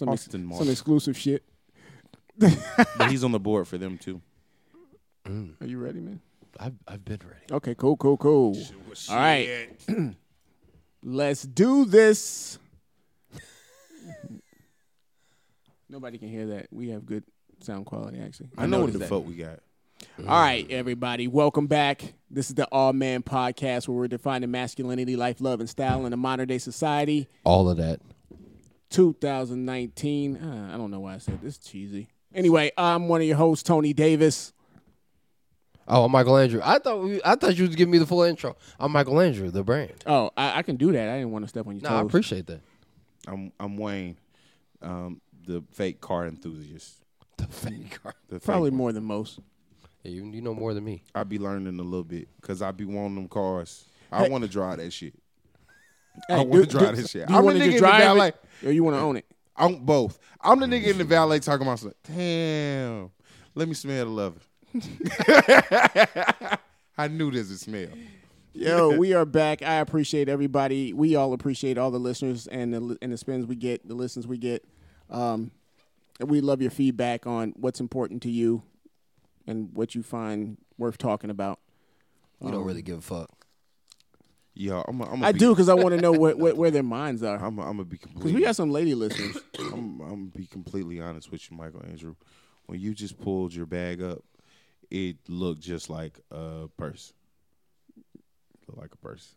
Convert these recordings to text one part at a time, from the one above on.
some ex- Austin some exclusive shit. but he's on the board for them too. Mm. Are you ready, man? I've I've been ready. Okay, cool, cool, cool. All right. Let's do this. Nobody can hear that. We have good sound quality, actually. I know what noticed the that. fuck we got. All right, everybody, welcome back. This is the Awe Man Podcast, where we're defining masculinity, life, love, and style in a modern day society. All of that. 2019. Uh, I don't know why I said this cheesy. Anyway, I'm one of your hosts, Tony Davis. Oh, I'm Michael Andrew. I thought we, I thought you was giving me the full intro. I'm Michael Andrew, the brand. Oh, I, I can do that. I didn't want to step on your No, I appreciate that. I'm I'm Wayne, um, the fake car enthusiast. The fake car. The fake Probably one. more than most. Yeah, you, you know more than me. I be learning a little bit because I be wanting them cars. I Hey. want to drive that shit. Hey, I want to drive do- this shit. Do you I'm the want to nigga just in the drive valet. it, or you want to own it? I'm both. I'm the nigga in the valet talking about something. Damn. Let me smell the leather. I knew there's a smell. Yo, we are back. I appreciate everybody. We all appreciate all the listeners and the and the spins we get, the listens we get. Um, we love your feedback on what's important to you and what you find worth talking about. We don't really give a fuck. Yo, I'm. I'm I do because I want to know what, what where their minds are. I'm. I'm gonna be Because completely. we got some lady listeners. I'm, I'm gonna be completely honest with you, Michael Andrew. When you just pulled your bag up, it looked just like a purse. Looked like a purse.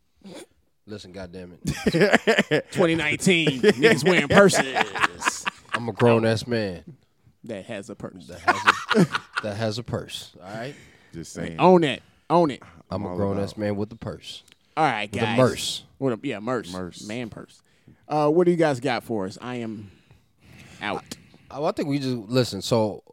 Listen, goddamn it, 2019 niggas wearing purses I'm a grown ass man that has a purse. that has a, that has a purse. All right, Just saying. Own it. Own it. I'm a grown ass man with a purse. All right, With a guys. merce. What a, yeah, merce. Merce. Man purse. Uh, what do you guys got for us? I am out. Oh, I think we just listen. So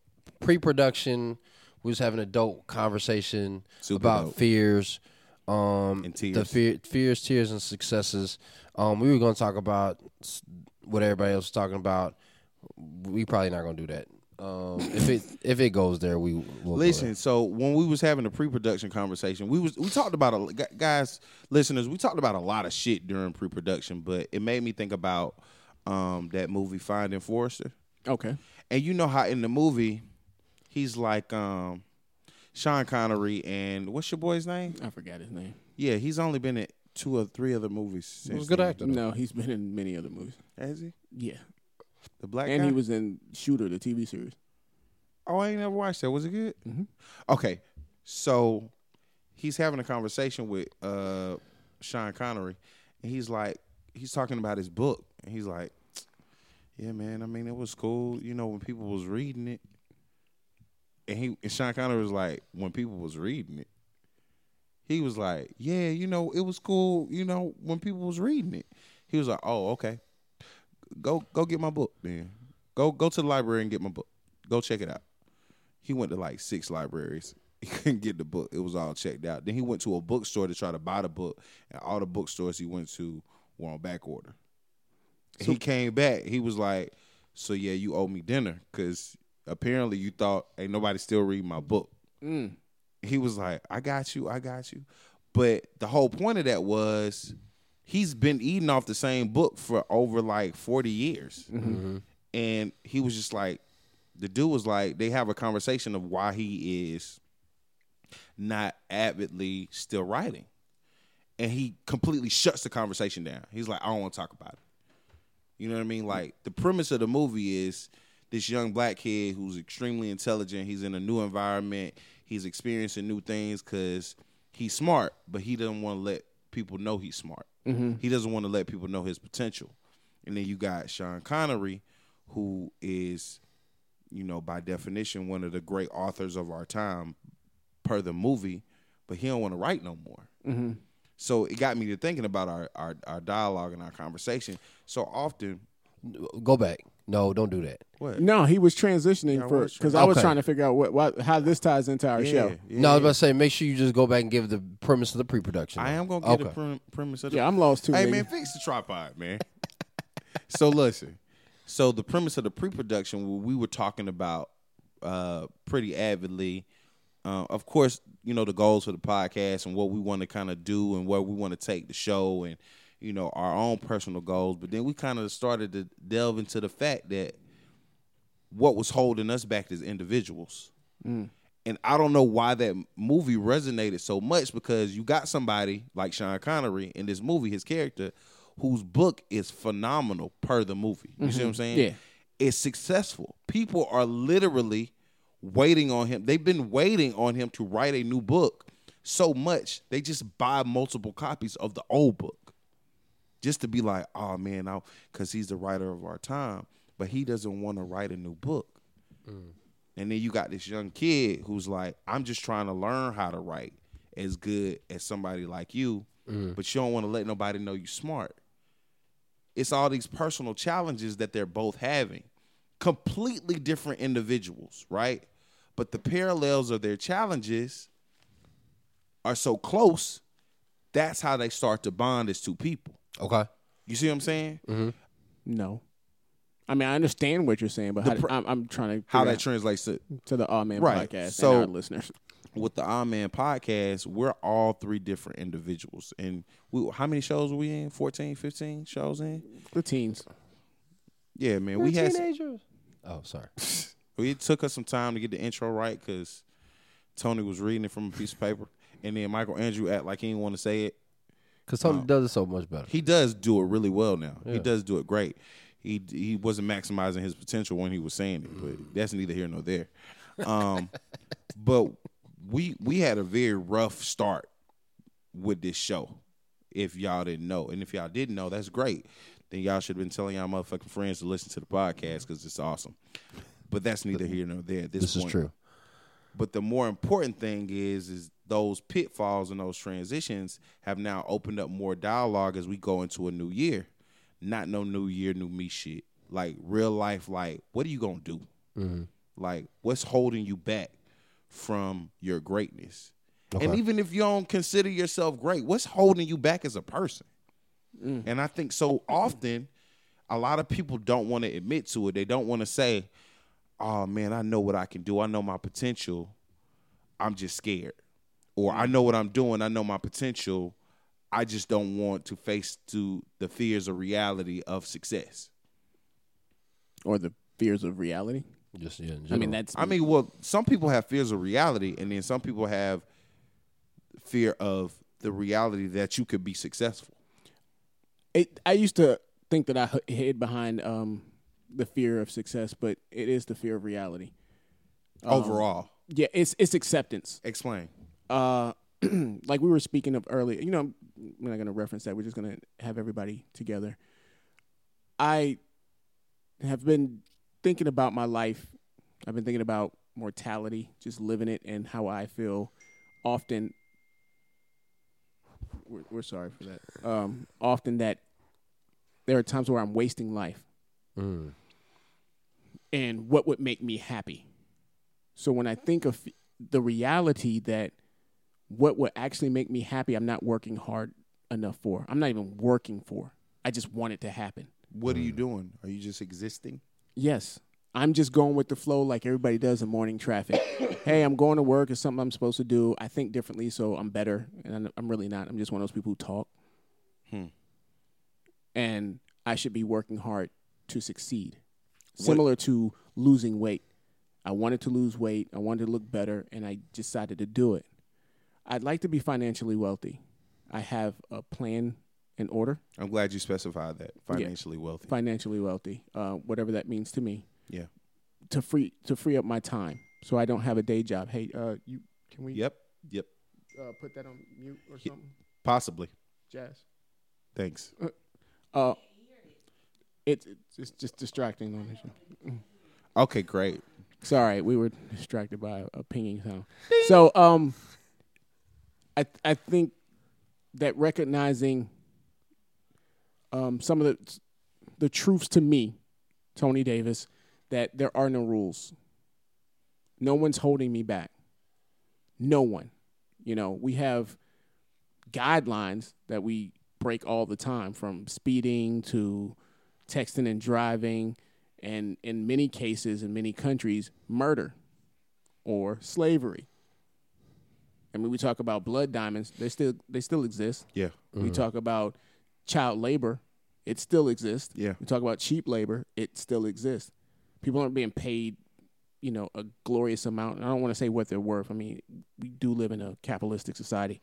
pre-production, we was having a dope conversation Super about dope. fears, um, And the tears. fear, fears, tears, and successes. Um, we were going to talk about what everybody else was talking about. We probably not going to do that. Um, if it if it goes there, we will Listen, so when we was having a pre-production conversation, we was we talked about a guys, listeners, we talked about a lot of shit during pre-production, but it made me think about um, that movie Finding Forrester. Okay. And you know how in the movie, he's like um, Sean Connery and what's your boy's name? I forgot his name. Yeah, he's only been in two or three other movies. He was Since a good actor. No, he's been in many other movies. Has he? Yeah. The black and guy. he was in Shooter, the TV series. Oh, I ain't never watched that. Was it good? Mhm. Okay, so he's having a conversation with uh, Sean Connery, and he's like, he's talking about his book, and he's like, "Yeah, man. I mean, it was cool. You know, when people was reading it." And he and Sean Connery was like, when people was reading it, he was like, "Yeah, you know, it was cool. You know, when people was reading it." He was like, "Oh, okay. Go go get my book then. Go go to the library and get my book. Go check it out." He went to like six libraries. He couldn't get the book. It was all checked out. Then he went to a bookstore to try to buy the book, and all the bookstores he went to were on back order. he came back. He was like, "So yeah, you owe me dinner because apparently you thought ain't nobody still reading my book." Mm. He was like, "I got you, I got you," but the whole point of that was he's been eating off the same book for over like forty years, mm-hmm. and he was just like, the dude was like, they have a conversation of why he is not avidly still writing. And he completely shuts the conversation down. He's like, I don't want to talk about it. You know what I mean? Mm-hmm. Like the premise of the movie is this young black kid who's extremely intelligent. He's in a new environment. He's experiencing new things because he's smart, but he doesn't want to let people know he's smart. Mm-hmm. He doesn't want to let people know his potential. And then you got Sean Connery, who is, you know, by definition, one of the great authors of our time per the movie, but he don't want to write no more. Mm-hmm. So it got me to thinking about our, our our dialogue and our conversation. So often, Go back. No, don't do that. what? No, he was transitioning Yeah, I for was because I was Okay. trying to figure out what, what how this ties into our Yeah, show. yeah, no, I was about to say, make sure you just go back and give the premise of the pre-production. I am gonna get the Okay. prim- premise of the Yeah, I'm lost too. Hey nigga. man, fix the tripod, man. so listen. So the premise of the pre-production, we were talking about uh, pretty avidly. Uh, of course, you know the goals for the podcast and what we want to kind of do and where we want to take the show and you know, our own personal goals. But then we kind of started to delve into the fact that what was holding us back as individuals. Mm. And I don't know why that movie resonated so much because you got somebody like Sean Connery in this movie, his character, whose book is phenomenal per the movie. You see what I'm mm-hmm. saying? Yeah. It's successful. People are literally waiting on him. They've been waiting on him to write a new book so much they just buy multiple copies of the old book just to be like, oh man, now because he's the writer of our time, but he doesn't want to write a new book. Mm. And then you got this young kid who's like, I'm just trying to learn how to write as good as somebody like you, mm. but you don't want to let nobody know you're smart. It's all these personal challenges that they're both having. Completely different individuals, right? But the parallels of their challenges are so close, that's how they start to bond as two people. Okay. You see what I'm saying? Mm-hmm. No. I mean, I understand what you're saying, but how, pr- I'm, I'm trying to How that translates to to the Awe Man Right. podcast So- and our listeners. with the Awe Man podcast, we're all three different individuals. And we how many shows were we in? 14, 15 shows in? The teens. Yeah, man. We had some- teenagers. Oh, sorry. it took us some time to get the intro right because Tony was reading it from a piece of paper. And then Michael Andrew act like he didn't want to say it. Because Tony does it so much better. He does do it really well now. He does do it great. He he wasn't maximizing his potential when he was saying it, but that's neither here nor there. Um, but we we had a very rough start with this show. If y'all didn't know, and if y'all didn't know, that's great. Then y'all should have been telling y'all motherfucking friends to listen to the podcast because it's awesome. But that's neither here nor there. At this, This is point. true. But the more important thing is is those pitfalls and those transitions have now opened up more dialogue as we go into a new year. Not no new year, new me shit. Like real life, like what are you gonna do? Mm-hmm. Like what's holding you back from your greatness? And even if you don't consider yourself great, what's holding you back as a person? Mm. And I think so often a lot of people don't want to admit to it. They don't want to say, oh man, I know what I can do. I know my potential. I'm just scared. Or I know what I'm doing. I know my potential. I just don't want to face to the fears of reality of success. Or the fears of reality. Just yeah. in I mean, that's I mean, well, some people have fears of reality, and then some people have fear of the reality that you could be successful. it, I used to think that I hid behind um, the fear of success, but it is the fear of reality. Overall, Yeah, it's it's acceptance. explain. Uh, like we were speaking of earlier, you know, we're not going to reference that. We're just going to have everybody together. I have been thinking about my life. I've been thinking about mortality, just living it, and how I feel often. We're, we're sorry for that. Um, often that there are times where I'm wasting life, Mm. and what would make me happy. So when I think of the reality that what would actually make me happy, I'm not working hard enough for. I'm not even working for. I just want it to happen. What are you doing? Are you just existing? Yes. I'm just going with the flow like everybody does in morning traffic. hey, I'm going to work. It's something I'm supposed to do. I think differently, so I'm better. And I'm- I'm really not. I'm just one of those people who talk. Hmm. And I should be working hard to succeed. Similar to losing weight. I wanted to lose weight. I wanted to look better, and I decided to do it. I'd like to be financially wealthy. I have a plan in order, I'm glad you specified that. Financially wealthy. financially wealthy, uh, whatever that means to me. Yeah. to free to free up my time so I don't have a day job. Hey, uh, you can we Yep. Yep. uh, put that on mute or something? Possibly. Jazz. Thanks. Uh, it, it's just, just distracting on this. Okay, great. Sorry, we were distracted by a, a pinging sound. So, um, I I think that recognizing um some of the the truths to me, Tony Davis, that there are no rules. No one's holding me back. No one. You know, we have guidelines that we break all the time from speeding to texting and driving and in many cases in many countries murder or slavery i mean we talk about blood diamonds they still they still exist Yeah. we talk about child labor, it still exists. Yeah. We talk about cheap labor, it still exists. People aren't being paid, you know, a glorious amount. I don't want to say what they're worth. I mean, we do live in a capitalistic society.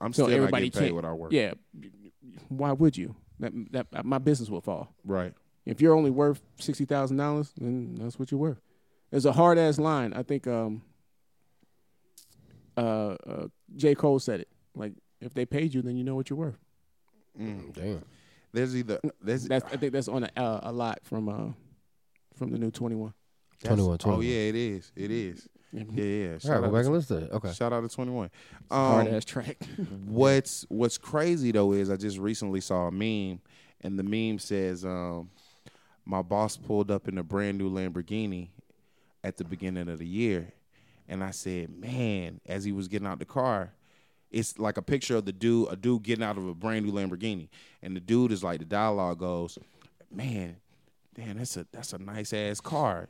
I'm So still not everybody getting paid can't- what I work. Yeah. Why would you? That, that my business will fall. Right. If you're only worth sixty thousand dollars, then that's what you're worth. There's a hard ass line. I think um, uh, uh, J. Cole said it. Like, if they paid you, then you know what you're worth. Damn. There's either there's That's I think that's on a, uh, a lot from uh, from the new Twenty One. that's- 21, Oh yeah, it is. It is. Yeah, yeah. All right, Shout, go out, back to, and listen to it. Okay. shout out to 21. hard Um, ass track. what's what's crazy though is I just recently saw a meme, and the meme says, um, "My boss pulled up in a brand new Lamborghini at the beginning of the year," and I said, "Man!" As he was getting out the car, it's like a picture of the dude, a dude getting out of a brand new Lamborghini, and the dude is like, the dialogue goes, "Man, damn, that's a that's a nice ass car."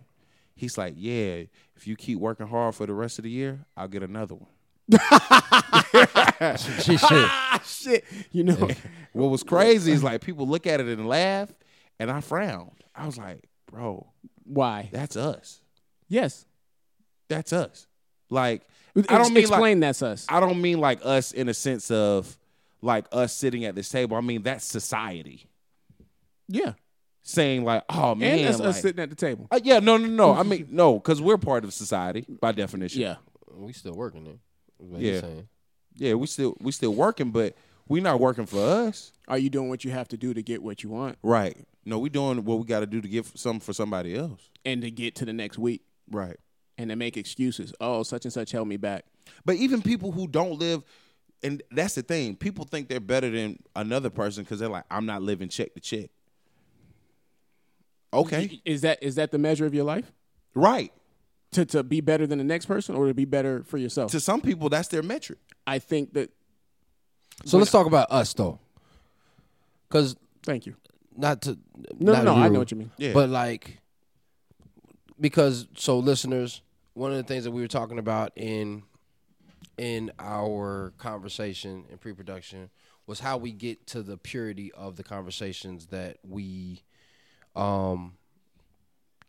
He's like, "Yeah, if you keep working hard for the rest of the year, I'll get another one." She shit. ah, shit. You know, What was crazy is like people look at it and laugh, and I frowned. I was like, bro, why? that's us. Yes. That's us. Like I don't mean like explain that's us. I don't mean like us in a sense of like us sitting at this table. I mean that's society yeah. saying like, oh man, and that's like- us sitting at the table. Uh, yeah, no, no, no. I mean no, because we're part of society by definition. Yeah. We still working there. is what Yeah. saying. yeah. We still we still working, but we not working for us. Are you doing what you have to do to get what you want Right. No, we doing what we got to do to get something for somebody else. and to get to the next week Right. And to make excuses? Oh, such and such held me back. But even people who don't live, and that's the thing, people think they're better than another person because they're like, I'm not living check to check. Okay, Is that is that the measure of your life? right. To to be better than the next person or to be better for yourself? To some people, that's their metric. I think that So let's talk about us though, because thank you. not to No, not no, no, I know what you mean. Yeah. But like, because so listeners, one of the things that we were talking about in in our conversation in pre-production was how we get to the purity of the conversations that we um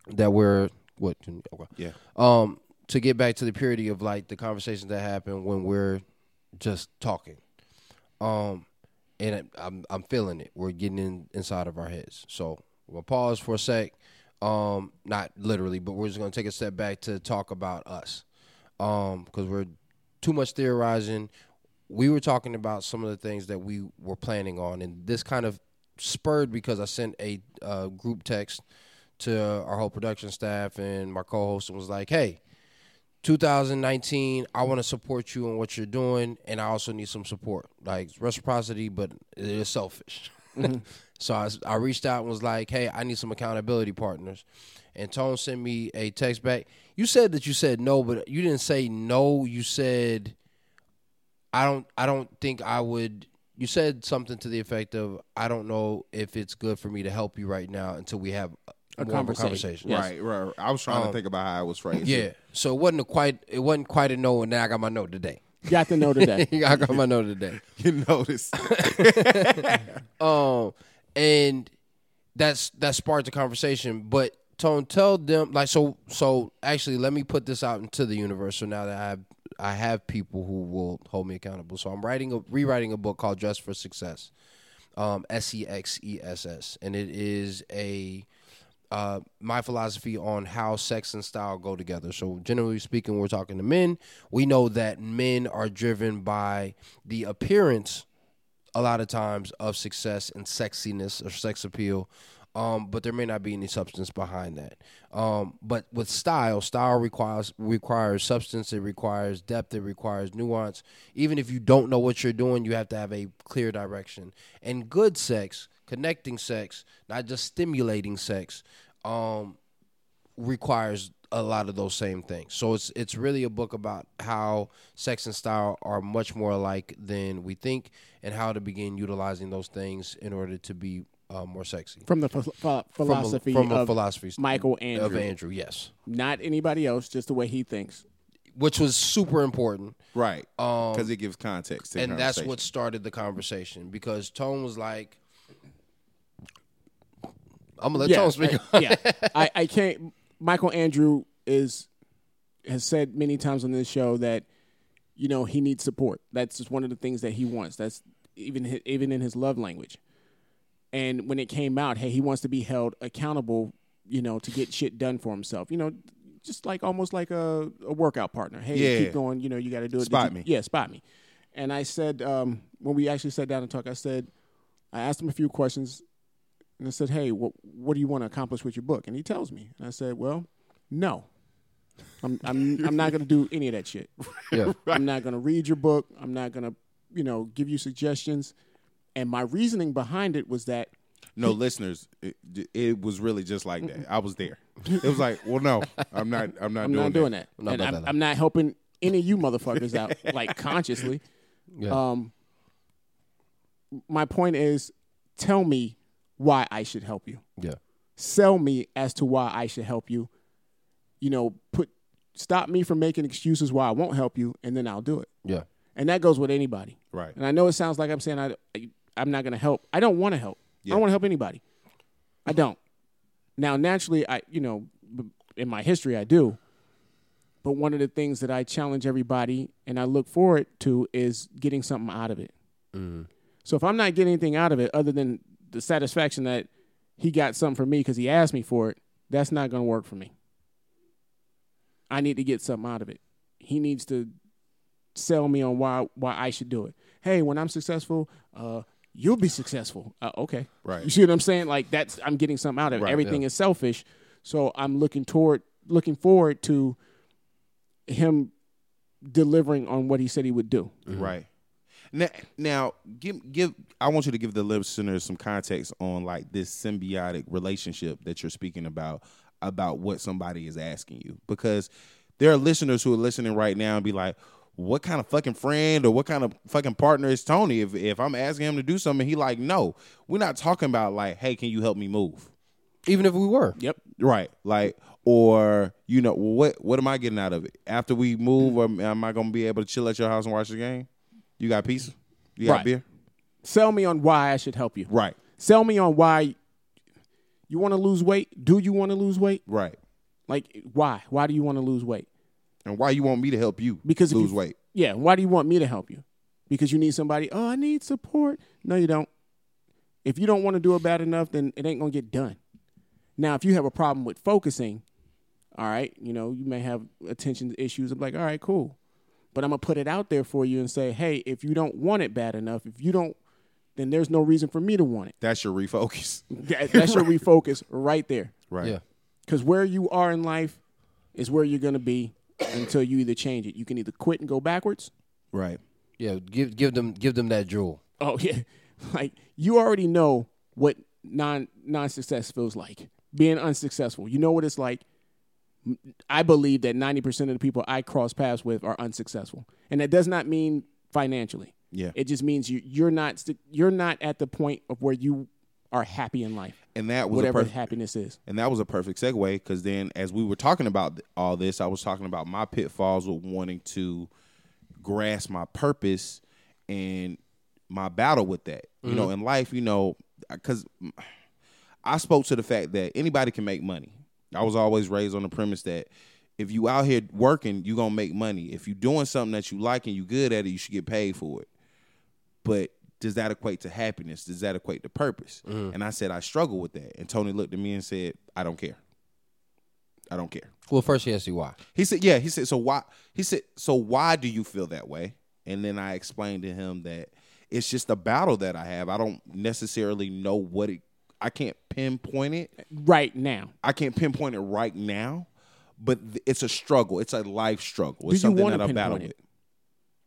that we're what okay. Yeah. um to get back to the purity of like the conversations that happen when we're just talking um and it, I'm I'm feeling it. We're getting in inside of our heads. So we'll pause for a sec. Um, not literally, but we're just gonna take a step back to talk about us. Um, because we're too much theorizing. We were talking about some of the things that we were planning on, and this kind of spurred because I sent a uh, group text to our whole production staff and my co-host and was like, "Hey, 2019, I want to support you in what you're doing, and I also need some support, like reciprocity, but it is selfish. so I, I reached out and was like, "Hey, I need some accountability partners." And Tone sent me a text back. You said that you said no, but you didn't say no. You said, "I don't. I don't think I would." You said something to the effect of, "I don't know if it's good for me to help you right now until we have A more of conversation. conversation." Yes. Right, right. I was trying Um, to think about how I was phrased. Yeah. So it wasn't a quite it wasn't quite a no and then I got my note today. Got the note today. I got my note today. You noticed. Um and that's that sparked the conversation. But Tone, tell them like so so actually let me put this out into the universe so now that I have I have people who will hold me accountable. So I'm writing a rewriting a book called Dress for Success. Um S E X E S S. And it is a uh, my philosophy on how sex and style go together. So, generally speaking, we're talking to men. We know that men are driven by the appearance, a lot of times, of success and sexiness or sex appeal. Um, but there may not be any substance behind that. Um, but with style, style requires requires substance. It requires depth. It requires nuance. Even if you don't know what you're doing, you have to have a clear direction. And good sex, connecting sex, not just stimulating sex, um, requires a lot of those same things. So it's it's really a book about how sex and style are much more alike than we think, and how to begin utilizing those things in order to be uh, more sexy. From the ph- ph- From a- philosophy from a of philosophy Michael Andrew. of Andrew, yes, not anybody else, just the way he thinks. which was super important. right. Um, Because it gives context to the and that's what started the conversation because Tone was like, I'm gonna let yeah, Tone speak. I, yeah. I, I can't. Michael Andrew is has said many times on this show that you know he needs support. That's just one of the things that he wants. That's even even in his love language. And when it came out, hey, he wants to be held accountable. You know, to get shit done for himself. You know, just like almost like a, a workout partner. Hey, Yeah. keep going. You know, you got to do it. Spot you- me. Yeah, spot me. And I said um, when we actually sat down and talked, I said I asked him a few questions and I said, "Hey, what what do you want to accomplish with your book?" And he tells me, and I said, "Well, no, I'm I'm I'm not going to do any of that shit. yeah. I'm not going to read your book. I'm not going to, you know, give you suggestions." And my reasoning behind it was that No, listeners, it, it was really just like that. I was there. It was like, well, no, I'm not. I'm not I'm doing not doing that, Not and about I'm, that. I'm not helping any of you motherfuckers out like consciously. Yeah. Um, my point is, tell me why I should help you. yeah. sell me as to why I should help you. You know, put stop me from making excuses why I won't help you, and then I'll do it. Yeah. And that goes with anybody. Right. And I know it sounds like I'm saying I, I'm not going to help. I don't want to help. I don't want to help anybody. I don't. Now, naturally, I you know, in my history, I do. But one of the things that I challenge everybody and I look forward to is getting something out of it. Mm-hmm. So if I'm not getting anything out of it other than the satisfaction that he got something for me because he asked me for it, that's not going to work for me. I need to get something out of it. He needs to sell me on why why I should do it. Hey, when I'm successful, uh, you'll be successful. Uh, okay, Right. You see what I'm saying? Like that's I'm getting something out of it. Right, Everything is selfish, so I'm looking toward looking forward to him delivering on what he said he would do. Right. Now, now, give give. I want you to give the listeners some context on like this symbiotic relationship that you're speaking about about what somebody is asking you because there are listeners who are listening right now and be like, "What kind of fucking friend or what kind of fucking partner is Tony?" If if I'm asking him to do something, he like, "No, we're not talking about like, hey, can you help me move?" Even if we were. Yep. Right. Like, or you know, what what am I getting out of it? After we move, or am I gonna be able to chill at your house and watch the game? You got pizza? You got Right. beer? Sell me on why I should help you. Right. Sell me on why you want to lose weight. Do you want to lose weight? Right. Like why? Why do you want to lose weight? And why you want me to help you Because lose you- weight? Yeah. Why do you want me to help you? Because you need somebody. Oh, I need support. No, you don't. If you don't want to do it bad enough, then it ain't gonna get done. Now, if you have a problem with focusing, all right, you know, you may have attention issues. I'm like, all right, cool. But I'm gonna put it out there for you and say, hey, if you don't want it bad enough, if you don't, then there's no reason for me to want it. That's your refocus. That, that's your refocus right there. Right. Yeah. Because where you are in life is where you're gonna be until you either change it. You can either quit and go backwards. Right. Yeah. Give give them give them that jewel. Oh yeah, like you already know what non non success feels like. Being unsuccessful, you know what it's like. I believe that ninety percent of the people I cross paths with are unsuccessful, and that does not mean financially. Yeah. It just means you you're not you're not at the point of where you are happy in life, And that was whatever a perfect happiness is. and that was a perfect segue because then as we were talking about all this, I was talking about my pitfalls with wanting to grasp my purpose and my battle with that. You know, mm-hmm. in life, you know, because I spoke to the fact that anybody can make money. I was always raised on the premise that if you out here working, you gonna make money. If you doing something that you like and you good at it, you should get paid for it. But does that equate to happiness? Does that equate to purpose? Mm-hmm. And I said I struggle with that. And Tony looked at me and said, I don't care. I don't care. Well, first he asked you why. He said, "Yeah." He said, "So why?" He said, "So why do you feel that way?" And then I explained to him that it's just a battle that I have. I don't necessarily know what it. I can't pinpoint it. Right now, I can't pinpoint it right now, but th- it's a struggle. It's a life struggle. Do It's you something wanna that I battle pinpoint with.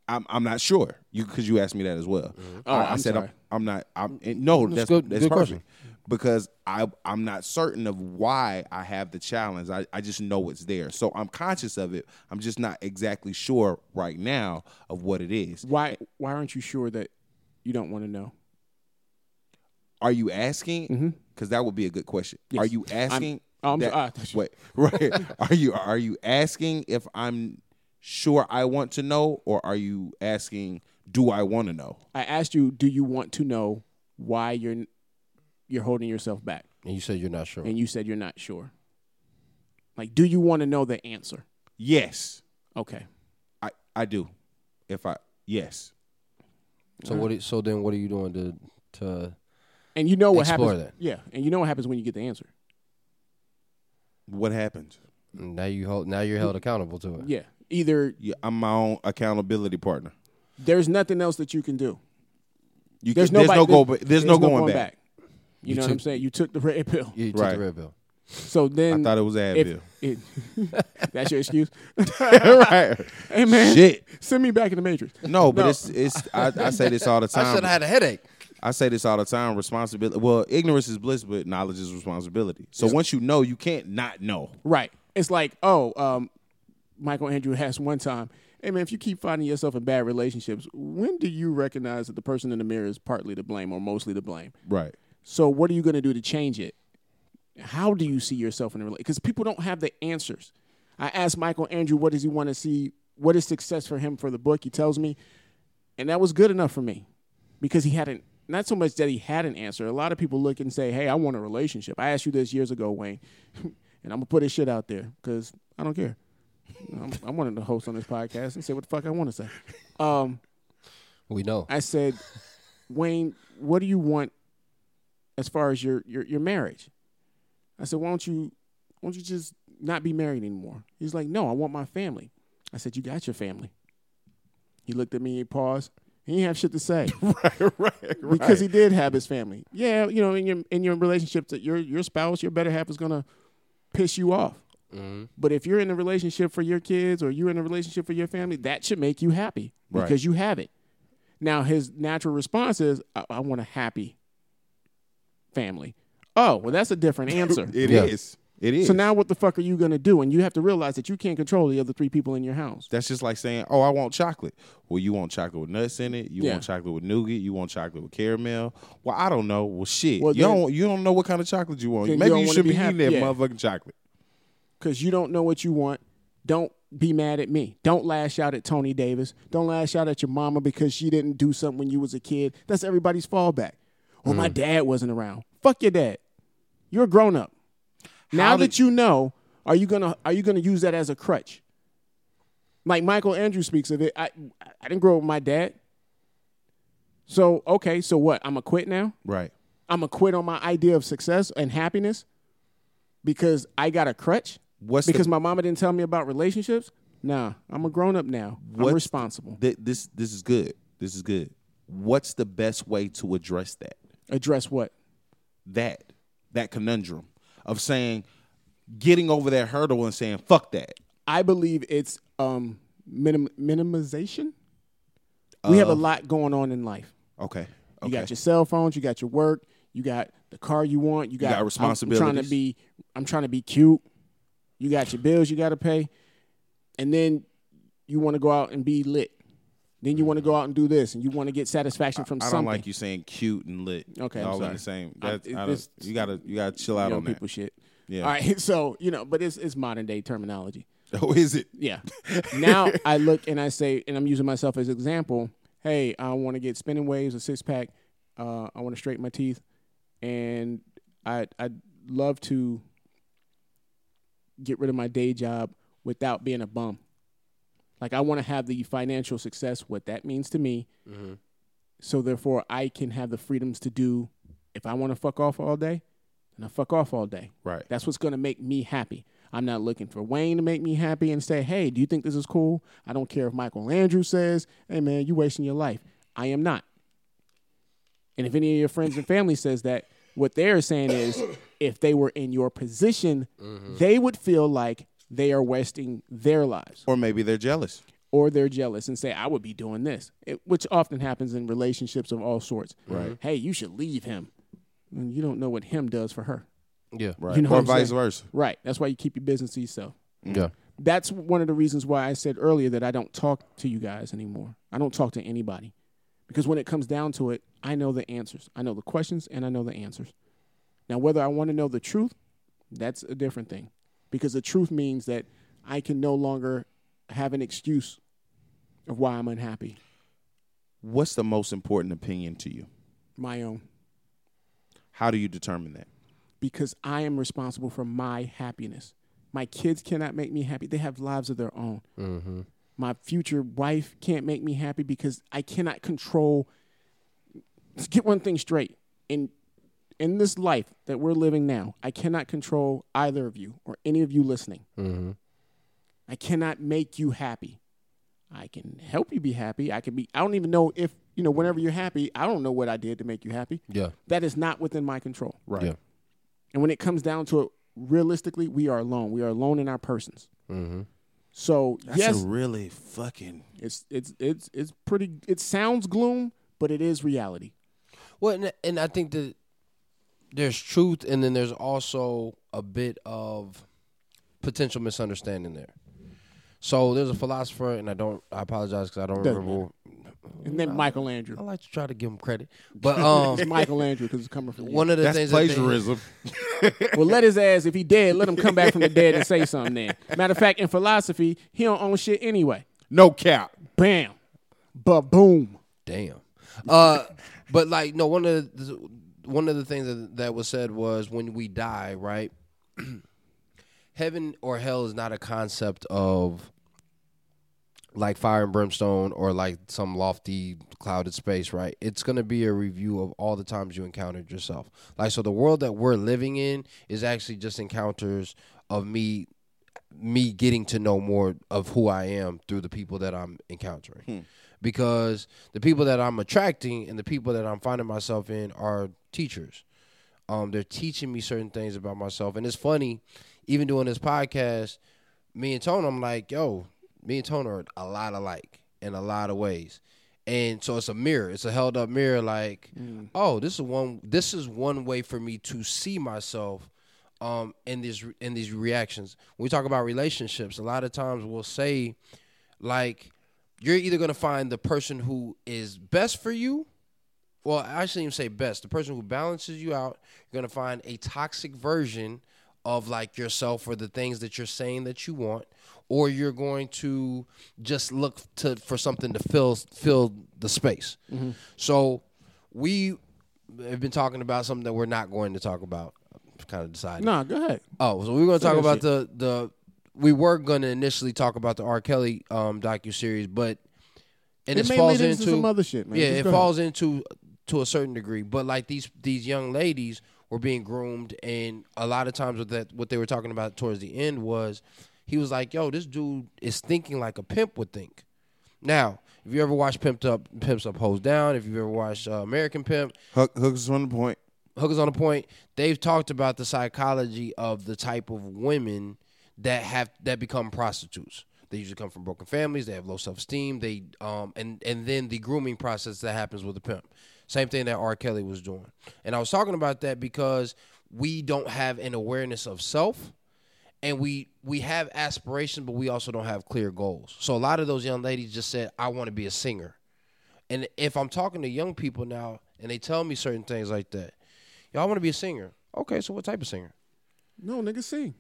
I'm I'm not sure. You because you asked me that as well. Oh, I, I I'm said sorry. I'm, I'm not. I'm and no. That's good- that's good question. perfect because I I'm not certain of why I have the challenge. I, I just know it's there. So I'm conscious of it. I'm just not exactly sure right now of what it is. why why aren't you sure that you don't want to know? Are you asking? Mm-hmm. Because that would be a good question. Yes. Are you asking? oh, I'm that- sorry. I you- wait, right? Are you are you asking if I'm sure I want to know, or are you asking do I want to know? I asked you, do you want to know why you're you're holding yourself back? And you said you're not sure. and you said you're not sure. Like, do you want to know the answer? Yes, Okay. I I do. If I yes, So what? So then, what are you doing to to? And you know what Explore happens. that. Yeah, and you know what happens when you get the answer. what happens? Now you hold. Now you're held accountable to it. Yeah, either Yeah, I'm my own accountability partner. there's nothing else that you can do. You There's can, there's nobody- no go. there's- There's, no going, back. You, You know what I'm took- saying? You took the red pill. You took Right. the red pill. So then I thought it was if Advil. it, that's your excuse. right. hey man, Shit. send me back in the matrix. No, but No. it's it's. I, I say this all the time. I time. said I had a headache. I say this all the time. Responsibility. Well, ignorance is bliss, but knowledge is responsibility. So once you know, you can't not know. Right. It's like, oh, um, Michael Andrew asked one time, hey man, if you keep finding yourself in bad relationships, when do you recognize that the person in the mirror is partly to blame or mostly to blame? Right. So what are you going to do to change it? How do you see yourself in a relationship? Because people don't have the answers. I asked Michael Andrew, what does he want to see? What is success for him for the book? He tells me, and that was good enough for me because he hadn't. Not so much that he had an answer. A lot of people look and say, "Hey, I want a relationship." I asked you this years ago, Wayne, and I'm gonna put this shit out there because I don't care. I'm, I wanted to host on this podcast and say what the fuck I want to say. Um, We know. I said, Wayne, what do you want as far as your, your, your marriage? I said, why don't you why don't you just not be married anymore? He's like, no, I want my family. I said, you got your family. He looked at me, he paused. He didn't have shit to say right. Right. because he did have his family. Yeah, you know, in your in your relationship, that your your spouse, your better half is gonna piss you off. hmm But if you're in a relationship for your kids or you're in a relationship for your family, that should make you happy Right. because you have it. Now, his natural response is, I, I want a happy family. Oh, well, that's a different answer. It is. It is. so now what the fuck are you going to do? And you have to realize that you can't control the other three people in your house. That's just like saying, "Oh, I want chocolate." Well, you want chocolate with nuts in it. You Yeah. want chocolate with nougat. You want chocolate with caramel. Well, I don't know. Well, shit. Well, you then- don't. You don't know what kind of chocolate you want. You Maybe don't you, should be be, happy. eating that Yeah. motherfucking chocolate. Because you don't know what you want. Don't be mad at me. Don't lash out at Tony Davis. Don't lash out at your mama because she didn't do something when you was a kid. That's everybody's fallback. Well, Mm. my dad wasn't around. Fuck your dad. You're a grown up. Now that you know, are you gonna are you gonna use that as a crutch? Like Michael Andrews speaks of it. I I didn't grow up with my dad. So okay, so what? I'm gonna quit now. Right. I'm gonna quit on my idea of success and happiness because I got a crutch What's because the, my mama didn't tell me about relationships. Nah, I'm a grown up now. I'm responsible. th- this? This is good. This is good. What's the best way to address that? Address what? That that conundrum of saying, getting over that hurdle and saying, "Fuck that." I believe it's um minim- minimization. We have a lot going on in life. Okay. You got your cell phones, you got your work, you got the car you want, you got, got I'm- I'm, trying to be I'm trying to be cute. You got your bills you got to pay. And then you want to go out and be lit. Then you want to go out and do this and you want to get satisfaction from something. I don't like you saying cute and lit. Okay, all in the same. That's, I this- you gotta you gotta chill out on that. people shit. Yeah. All right, so, you know, but it's it's modern day terminology. Oh, is it? Yeah. now I look and I say, and I'm using myself as example. Hey, I want to get spinning waves, a six pack. Uh, I want to straighten my teeth, and I I'd love to get rid of my day job without being a bum. Like I want to have the financial success, what that means to me. Mm-hmm. So therefore, I can have the freedoms to do. If I want to fuck off all day, then I fuck off all day. Right. That's what's going to make me happy. I'm not looking for Wayne to make me happy and say, hey, do you think this is cool? I don't care if Michael Andrews says, hey, man, you wasting your life. I am not. And if any of your friends and family says that, what they're saying is if they were in your position, mm-hmm. they would feel like they are wasting their lives Or maybe they're jealous. or they're jealous and say, I would be doing this, it, which often happens in relationships of all sorts. Right. Hey, you should leave him. And you don't know what him does for her. Yeah. Right. You know or vice saying? versa. Right. That's why you keep your business to yourself. Mm. Yeah. That's one of the reasons why I said earlier that I don't talk to you guys anymore. I don't talk to anybody. Because when it comes down to it, I know the answers. I know the questions and I know the answers. Now, whether I want to know the truth, that's a different thing. Because the truth means that I can no longer have an excuse of why I'm unhappy. What's the most important opinion to you? My own. How do you determine that? because I am responsible for my happiness. My kids cannot make me happy. They have lives of their own. Mm-hmm. My future wife can't make me happy because I cannot control. Let's get one thing straight. In in this life that we're living now, I cannot control either of you or any of you listening. Mm-hmm. I cannot make you happy. I can help you be happy. I can be. I don't even know if you know. Whenever you're happy, I don't know what I did to make you happy. Yeah. That is not within my control. Right. Yeah. And when it comes down to it, realistically, we are alone. We are alone in our persons. Mm-hmm. So That's yes, a really fucking. it's it's it's it's pretty. It sounds gloom, but it is reality. Well, and, and I think that there's truth, and then there's also a bit of potential misunderstanding there. So there's a philosopher, and I don't. I apologize because I don't Doesn't remember. And then Michelangelo. I like to try to give him credit, but um, It's Michelangelo because it's coming from you. one of the That's things that they- plagiarism. Well, let his ass, if he dead, let him come back from the dead and say something then. Matter of fact, in philosophy, he don't own shit anyway. no cap. Bam. But boom. Damn. Uh, but like no one of the, one of the things that, that was said was when we die, right? Heaven or hell is not a concept of like fire and brimstone or like some lofty clouded space, right? It's going to be a review of all the times you encountered yourself. Like so the world that we're living in is actually just encounters of me me getting to know more of who I am through the people that I'm encountering. Hmm. Because the people that I'm attracting and the people that I'm finding myself in are teachers. Um, they're teaching me certain things about myself. And it's funny, even doing this podcast, me and Tone, I'm like, yo, me and Tone are a lot alike in a lot of ways. And so it's a mirror. It's a held up mirror like, oh, this is one this is one way for me to see myself um in these in these reactions. When we talk about relationships, a lot of times we'll say like you're either going to find the person who is best for you well, I shouldn't even say best. The person who balances you out, you're gonna find a toxic version of like yourself or the things that you're saying that you want, or you're going to just look to for something to fill fill the space. So we have been talking about something that we're not going to talk about. Kind of decided. Nah, go ahead. Oh, so we were going to talk about the the. We were going to initially talk about the R. Kelly um, docu series, but and It falls into into some other shit, man. yeah, Just it go ahead. falls into to a certain degree. But like these these young ladies were being groomed, and a lot of times with that, what they were talking about towards the end was he was like, "Yo, this dude is thinking like a pimp would think." Now, if you ever watched Pimped Up, Pimps Up, Hoes Down, if you've ever watched uh, American Pimp, Hook, hooks on the point. Hookers on the Point, they've talked about the psychology of the type of women that have that become prostitutes. They usually come from broken families. They have low self esteem. They um and and then the grooming process that happens with the pimp. Same thing that R. Kelly was doing. And I was talking about that because we don't have an awareness of self and we we have aspirations but we also don't have clear goals. So a lot of those young ladies just said I want to be a singer. And if I'm talking to young people now and they tell me certain things like that, I want to be a singer. Okay, so what type of singer? No, nigga, sing.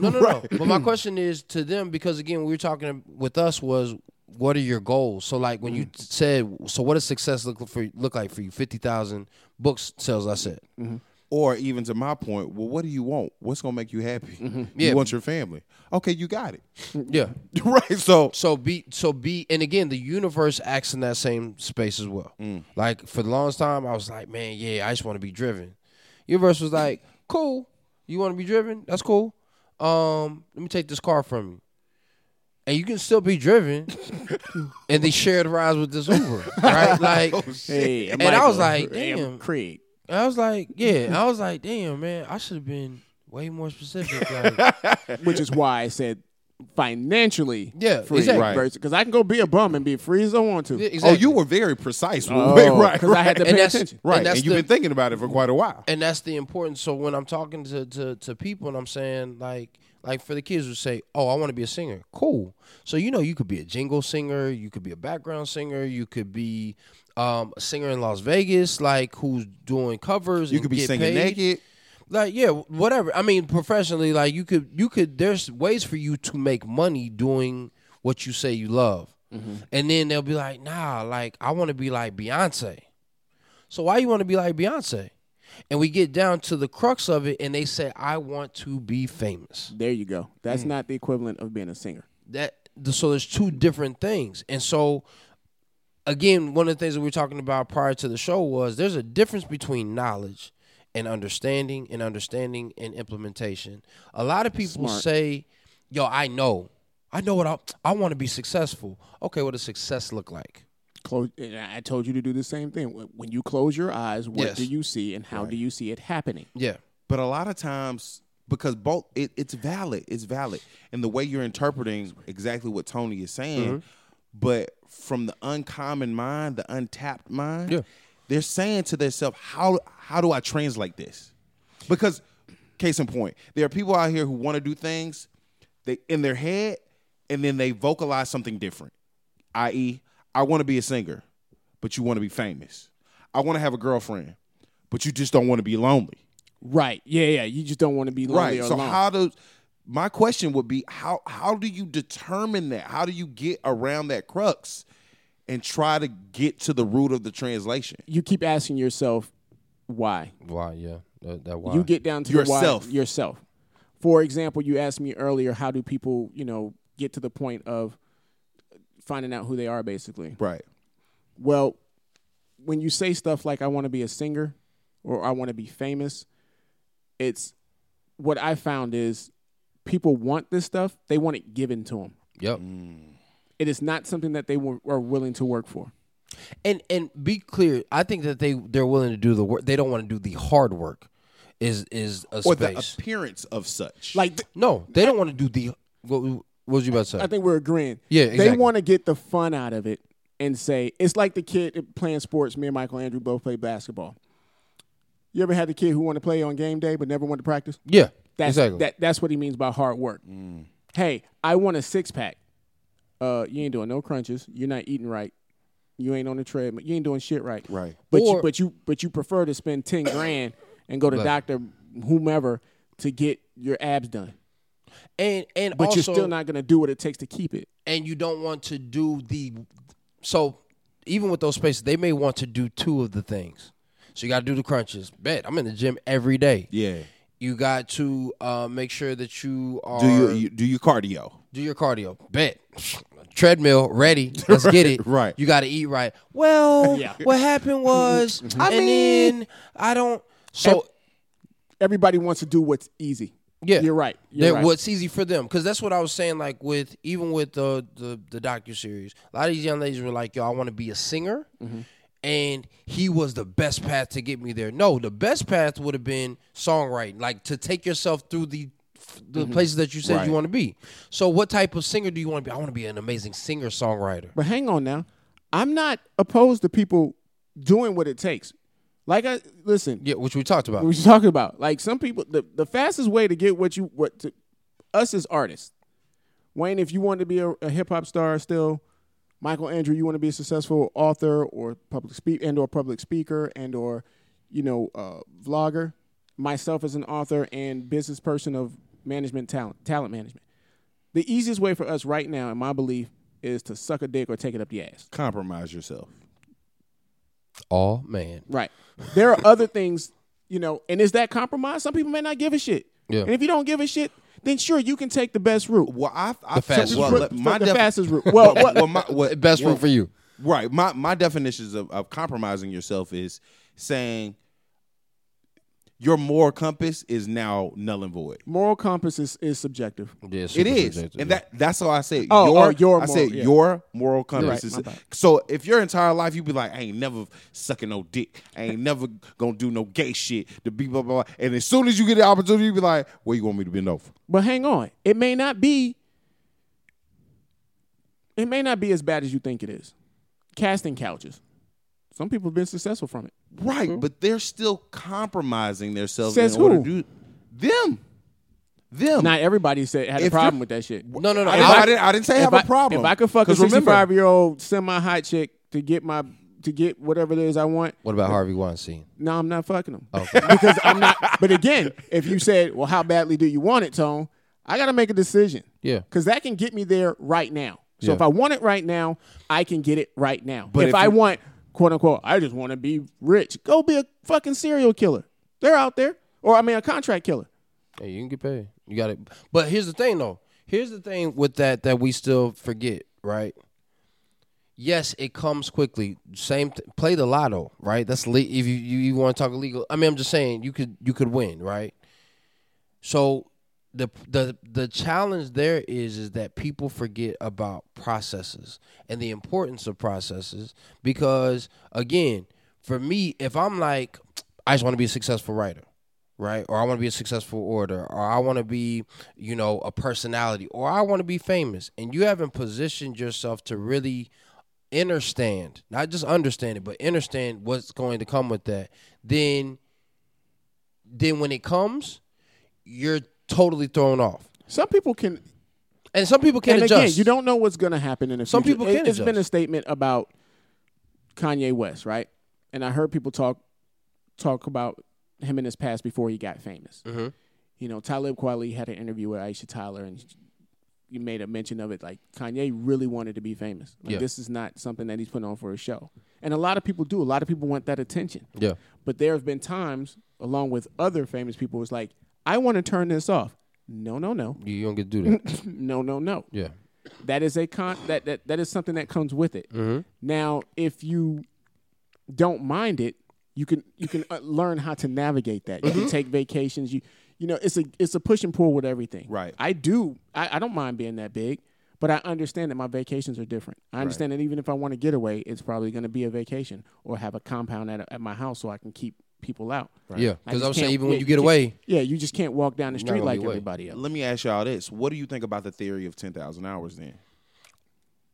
No, no, no. But my question is to them because again, we were talking with us was what are your goals? So like when you mm-hmm. said, so what does success look for look like for you? Fifty thousand books sales. I said. Mm-hmm. Or even to my point, well, what do you want? What's gonna make you happy? Mm-hmm. Yeah. You want your family. Okay, you got it. Yeah. right. So So be so be and again the universe acts in that same space as well. Mm. Like for the longest time I was like, man, yeah, I just want to be driven. Universe was like, cool. You want to be driven? That's cool. Um, let me take this car from you. And you can still be driven and they shared rides with this Uber. Right? Like oh, Hey, And I was like, hey, damn. Craig. I was like, yeah. I was like, damn, man, I should have been way more specific. Like, Which is why I said financially Yeah, free. exactly. Right. Because I can go be a bum and be free as I want to. exactly. Oh, you were very precise. Oh, right, Because I had to And pay that's- attention. right. and And, you've the- been thinking about it for quite a while. and that's the importance. So when I'm talking to, to to people and I'm saying like like for the kids who say, "Oh, I want to be a singer," cool. So you know you could be a jingle singer, you could be a background singer, you could be um, a singer in Las Vegas, like who's doing covers. You could be singing paid. naked. like yeah, whatever. I mean, professionally, like you could you could. There's ways for you to make money doing what you say you love, and then they'll be like, "Nah, like I want to be like Beyonce." So why you want to be like Beyonce? And we get down to the crux of it, and they say, "I want to be famous." There you go. That's mm. not the equivalent of being a singer. that so there's two different things and so again one of the things that we were talking about prior to the show was there's a difference between knowledge and understanding and understanding and implementation a lot of people Smart. say yo i know i know what i, I want to be successful okay what does success look like Close. and I told you to do the same thing. When- you close your eyes, what Yes. do you see, and how do you see it happening? yeah But a lot of times, because both it, it's valid, it's valid, and the way you're interpreting exactly what Tony is saying, Mm-hmm. but from the uncommon mind, the untapped mind, Yeah. they're saying to themselves, "How how do I translate this?" Because, case in point, there are people out here who want to do things they in their head, and then they vocalize something different. I.e., I want to be a singer, but you want to be famous. I want to have a girlfriend, but you just don't want to be lonely. Right. Yeah. Yeah. You just don't want to be lonely Right. or So alone. how does my question would be how how do you determine that? How do you get around that crux and try to get to the root of the translation? you keep asking yourself why. why yeah that, that why You get down to Yourself. why yourself. For example, you asked me earlier, how do people, you know, get to the point of finding out who they are, basically. Right. Well, when you say stuff like "I want to be a singer" or "I want to be famous," it's what I found is people want this stuff. They want it given to them. yep mm. It is not something that they were, are willing to work for. and and be clear i think that they they're willing to do the work they don't want to do the hard work is is a Or the space appearance of such. Like th- no they don't want to do the what, what was you about to say I think we're agreeing. Yeah, They want to get the fun out of it and say it's like the kid playing sports. Me and Michael Andrew both play basketball. You ever had the kid who wanted to play on game day but never wanted to practice? yeah That's exactly that, that's what he means by hard work. Hey, I want a six pack. Uh, you ain't doing no crunches. You're not eating right. You ain't on the treadmill. You ain't doing shit right. Right. But you but you but you prefer to spend ten grand and go to Right. doctor whomever to get your abs done. And and But also you're still not gonna do what it takes to keep it. and you don't want to do the so even with those spaces they may want to do two of the things so you got to do the crunches bet i'm in the gym every day yeah. you got to uh, make sure that you are Do you, you do your cardio? do your cardio bet treadmill ready let's get it Right. you got to eat right well Yeah. what happened was I mean- i don't so Everybody wants to do what's easy. Yeah, You're right. You're That right. what's easy for them because that's what I was saying. Like with even with the the the docu series, a lot of these young ladies were like, "Yo, I want to be a singer," Mm-hmm. and he was the best path to get me there. No, the best path would have been songwriting, like to take yourself through the the Mm-hmm. places that you said Right. you want to be. So, what type of singer do you want to be? I want to be an amazing singer songwriter. But hang on now. I'm not opposed to people doing what it takes. Like I listen, Yeah, which we talked about. Which we was talking about. Like some people, the, the fastest way to get what you what to us as artists. Wayne, if you want to be a, a hip hop star still, Michael Andrew, you want to be a successful author or public speak and or public speaker and or you know uh, vlogger. Myself as an author and business person of management talent, talent management. The easiest way for us right now, in my belief, is to suck a dick or take it up the ass. Compromise yourself. Oh man, Right. There are other things, you know, and is that compromise? Some people may not give a shit. Yeah. And if you don't give a shit, then sure you can take the best route. Well, I, I The fastest well, route. my the def- fastest route. Well, what, well, my, what, best well, route for you. Right. My my definitions of, of compromising yourself is saying your moral compass is now null and void. moral compass is, is subjective. Yeah, It super is, subjective, and yeah. that that's how I say oh, oh, your. oh, your I moral- said yeah. your moral compass right, is. So if your entire life you be like, I ain't never sucking no dick, I ain't never gonna do no gay shit, to be blah blah, blah. and as soon as you get the opportunity, you be like, where you want me to bend over? But hang on. It may not be it may not be as bad as you think it is. Casting couches. Some people have been successful from it. Right, mm-hmm. but they're still compromising themselves Says in order who? to do them. Them. Not everybody said had a problem with that shit. No, no, no. I, I- didn't, I, didn't, I didn't say have if a problem. If I could fuck a 'Cause remember- 65 year old semi hot chick to get my to get whatever it is I want, What about Harvey Weinstein? No, I'm not fucking them. Okay. Because I'm not. But again, if you said, "Well, how badly do you want it, Tone?" I got to make a decision. Yeah. because that can get me there right now. So Yeah. if I want it right now, I can get it right now. But if, if I you- want, quote unquote, I just want to be rich. Go be a fucking serial killer. They're out there. Or I mean, a contract killer. Hey, you can get paid. You got it. But here's the thing, though. Here's the thing with that that we still forget, right? Yes, it comes quickly. Same. Th- play the lotto, right? That's le- if you, you you want to talk illegal. I mean, I'm just saying you could you could win, right? So the the the challenge there is is that people forget about processes and the importance of processes because again, for me, if I'm like I just want to be a successful writer, right? Or I want to be a successful orator, or I want to be, you know, a personality, or I want to be famous, and you haven't positioned yourself to really understand, not just understand it, but understand what's going to come with that, then then when it comes, you're totally thrown off. Some people can And some people can and adjust. again, you don't know what's going to happen in the Some future. people can It, has been a statement about Kanye West, right? And I heard people talk talk about him in his past before he got famous. Mhm. You know, Talib Kweli had an interview with Aisha Tyler, and you made a mention of it. Like Kanye really wanted to be famous. Like, Yeah. This is not something that he's putting on for a show. And a lot of people do. A lot of people want that attention. Yeah. But there have been times, along with other famous people, it's like, I want to turn this off. No, no, no, You don't get to do that. no, no, no yeah. that is a con that, that that is something that comes with it. Mm-hmm. Now, if you don't mind it, you can you can uh, learn how to navigate that. You Mm-hmm. can take vacations. You you know it's a it's a push and pull with everything. Right. I do. I, I don't mind being that big, but I understand that my vacations are different. I understand that even if I want to get away, it's probably going to be a vacation or have a compound at, a, at my house so I can keep people out. Yeah. Because I just was saying, can't- even when you get can't- away, Yeah, you just can't walk down the street like everybody else. Let me ask y'all this: What do you think about the theory of ten thousand hours? Then,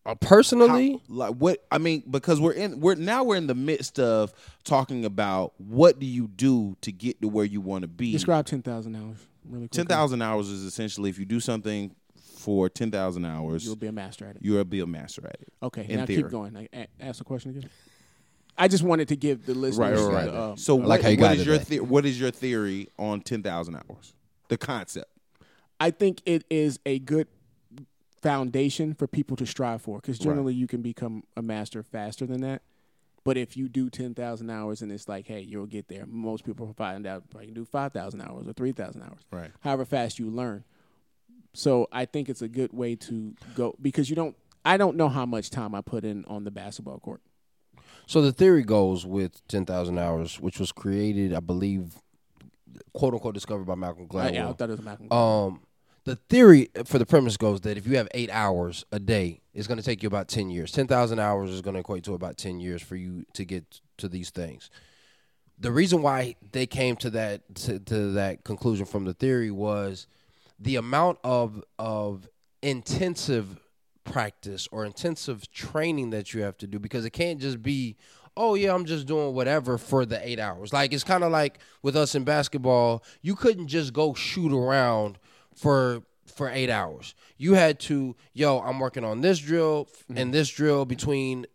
uh, How- personally, like what? I mean, because we're in, we're now we're in the midst of talking about what do you do to get to where you want to be. Describe ten thousand hours really quick. Ten thousand hours is essentially if you do something for ten thousand hours, You'll be a master at it. you'll be a master at it. Okay, in now theory. keep going. I, a- ask the question again. I just wanted to give the listeners. Right, right, right. the, uh, so, like what, how you what got is your the- what is your theory on ten thousand hours? The concept. I think it is a good foundation for people to strive for because generally you can become a master faster than that. But if you do ten thousand hours and it's like, hey, you'll get there. Most people find out I can do five thousand hours or three thousand hours. Right. However fast you learn. So I think it's a good way to go because you don't. I don't know how much time I put in on the basketball court. So the theory goes with ten thousand hours, which was created, I believe, quote unquote, discovered by Malcolm Gladwell. yeah, I thought it was Malcolm. Um, the theory for the premise goes that if you have eight hours a day, it's going to take you about ten years. Ten thousand hours is going to equate to about ten years for you to get to these things. The reason why they came to that to, to that conclusion from the theory was the amount of of intensive practice or intensive training that you have to do because it can't just be oh yeah i'm just doing whatever for the eight hours. Like it's kind of like with us in basketball you couldn't just go shoot around for for eight hours. You had to yo i'm working on this drill mm-hmm. and this drill between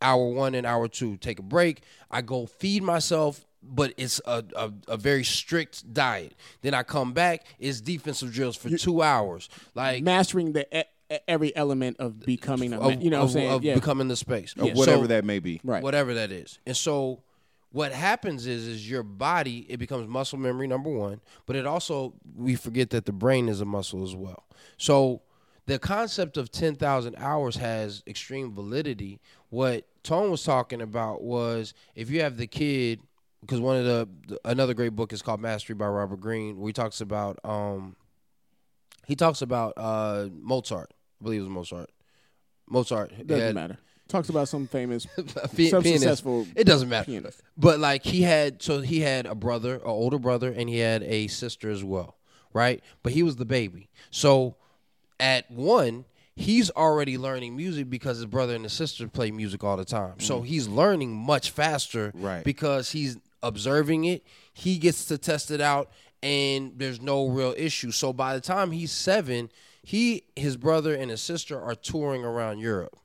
hour one and hour two. Take a break. I go feed myself but it's a, a, a very strict diet. Then i come back. It's defensive drills for two hours. Like mastering the every element of becoming a of, you know what I'm of- saying of yeah becoming the space Or Yeah. whatever So- that may be. right whatever that is. And so what happens is is your body it becomes muscle memory number 1, but it also we forget that the brain is a muscle as well. So the concept of 10,000 hours has extreme validity. What Tone was talking about was if you have the kid because one of the another great book is called Mastery by Robert Greene where he talks about um he talks about uh Mozart. I believe it was Mozart. Mozart doesn't had- matter talks about some famous some pianist. successful It doesn't matter. pianist. But like he had, so he had a brother, an older brother, and he had a sister as well, right? But he was the baby. So at one, he's already learning music because his brother and his sister play music all the time. So mm-hmm. he's learning much faster, Right. Because he's observing it. He gets to test it out, and there's no real issue. So by the time he's seven, he, his brother, and his sister are touring around Europe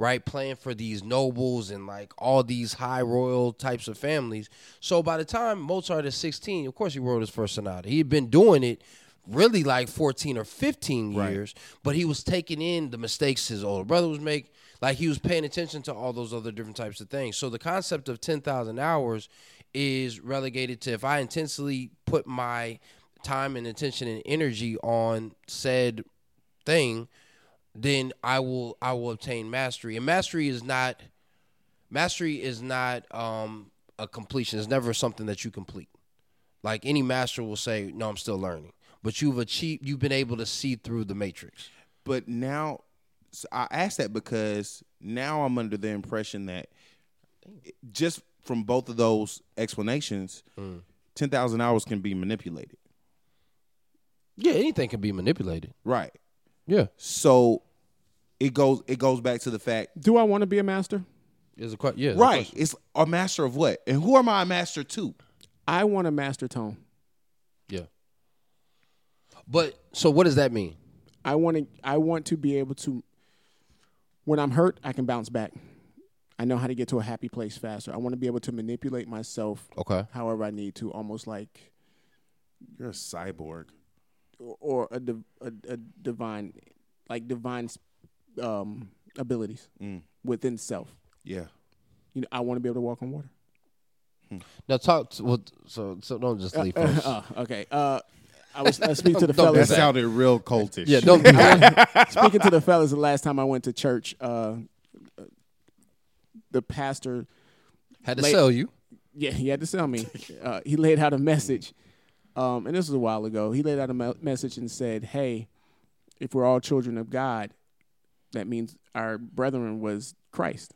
right? Playing for these nobles and like all these high royal types of families. So by the time Mozart is 16, of course he wrote his first sonata. He had been doing it really like 14 or 15 years, but he was taking in the mistakes his older brother was making. Like he was paying attention to all those other different types of things. So the concept of 10,000 hours is relegated to if I intensely put my time and attention and energy on said thing, then I will I will obtain mastery. And mastery is not mastery is not um a completion. It's never something that you complete. Like any master will say, "No, I'm still learning." But you've achieved you've been able to see through the matrix. But now, so I ask that because now I'm under the impression that just from both of those explanations, ten thousand hours can be manipulated. Yeah, anything can be manipulated. Right. Yeah. So it goes it goes back to the fact Do I want to be a master? Is a que- yeah, it's a right. question. It's a master of what? And who am I a master to? I want to master tone. Yeah. But so what does that mean? I want to I want to be able to when I'm hurt, I can bounce back. I know how to get to a happy place faster. I want to be able to manipulate myself Okay. however I need to, almost like You're a cyborg. Or, or a, div- a a divine like divine um, abilities Mm. within self. Yeah. You know, I want to be able to walk on water. Now talk to, well, so so don't just leave Uh, folks. uh, okay. Uh, I was uh, speaking to the fellas. that. sounded real cultish. yeah, don't do that. speaking to the fellas, the last time I went to church, uh, the pastor Had to Late- sell you. Yeah, he had to sell me. Uh, he laid out a message, um, and this was a while ago. He laid out a me- message and said, "Hey, if we're all children of God, that means our brethren was Christ.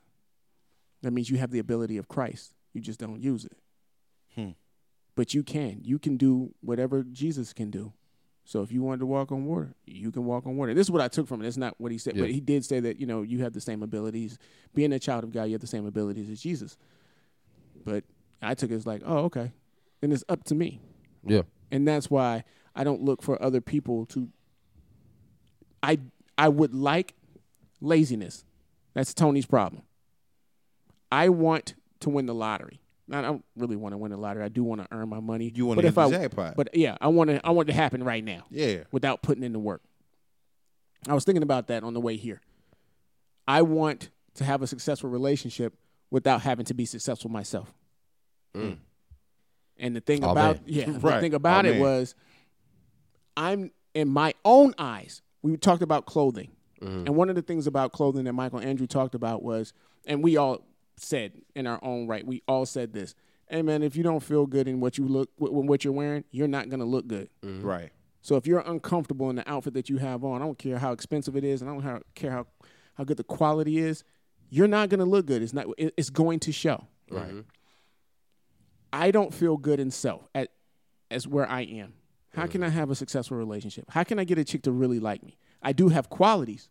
That means you have the ability of Christ. You just don't use it. Hmm. But you can. You can do whatever Jesus can do. So if you wanted to walk on water, you can walk on water. This is what I took from it. It's not what he said, Yeah. but he did say that you know you have the same abilities. Being a child of God, you have the same abilities as Jesus. But I took it as like, oh, okay. Then it's up to me. Yeah. And that's why I don't look for other people to I I would like laziness. That's Tony's problem. I want to win the lottery. I don't really want to win the lottery. I do want to earn my money. You want But to hit the I- jackpot. But yeah, I want to I want it to happen right now yeah. without putting in the work. I was thinking about that on the way here. I want to have a successful relationship without having to be successful myself. Mm. And the thing Oh, about man. yeah, the thing about Oh, it man. was I'm in my own eyes. We talked about clothing. And one of the things about clothing that Michael Andrew talked about was and we all said in our own right, we all said this. Hey man, if you don't feel good in what you look with what you're wearing, you're not going to look good. Right. So if you're uncomfortable in the outfit that you have on, I don't care how expensive it is, and I don't care how how good the quality is, you're not going to look good. It's not. It's going to show. Right. Mm-hmm. I don't feel good in self at as where I am. How can I have a successful relationship? How can I get a chick to really like me? I do have qualities.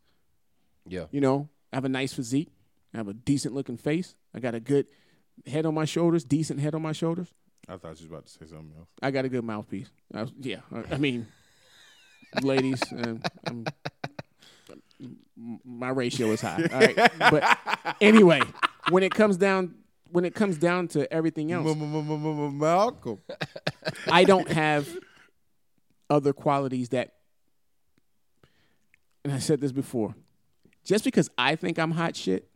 Yeah. You know, I have a nice physique. I have a decent looking face. I got a good head on my shoulders, decent head on my shoulders. I thought you was about to say something else. I got a good mouthpiece. I was- yeah, I, I mean, ladies, um, I'm, my ratio is high. All right, but anyway, when it comes down when it comes down to everything else, Malcolm. I don't have other qualities that. And I said this before. Just because I think I'm hot shit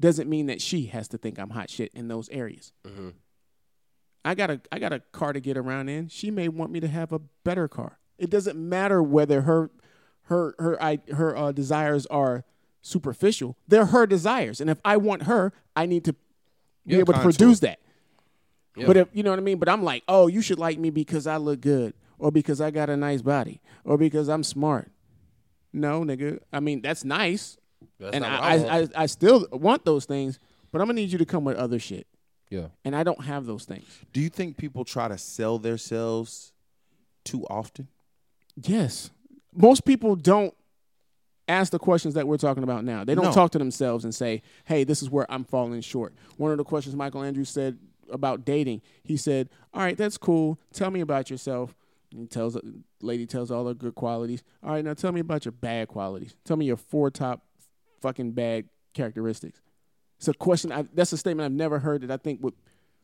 doesn't mean that she has to think I'm hot shit in those areas. I got a I got a car to get around in. She may want me to have a better car. It doesn't matter whether her her her I, her uh, desires are superficial. They're her desires, and if I want her, I need to be Yeah, able to produce that. Yeah. But if you know what I mean, but I'm like, oh, you should like me because I look good, or because I got a nice body, or because I'm smart. No, nigga. I mean, that's nice, That's and I, I I. I I still want those things, but I'm gonna need you to come with other shit, yeah. and I don't have those things. Do you think people try to sell themselves too often? Yes, most people don't ask the questions that we're talking about now. They don't No. talk to themselves and say, "Hey, this is where I'm falling short." One of the questions Michael Andrews said about dating, he said, "All right, that's cool. Tell me about yourself." And he tells lady tells all her good qualities. All right, now tell me about your bad qualities. Tell me your four top fucking bad characteristics. It's a question. I, that's a statement I've never heard that I think would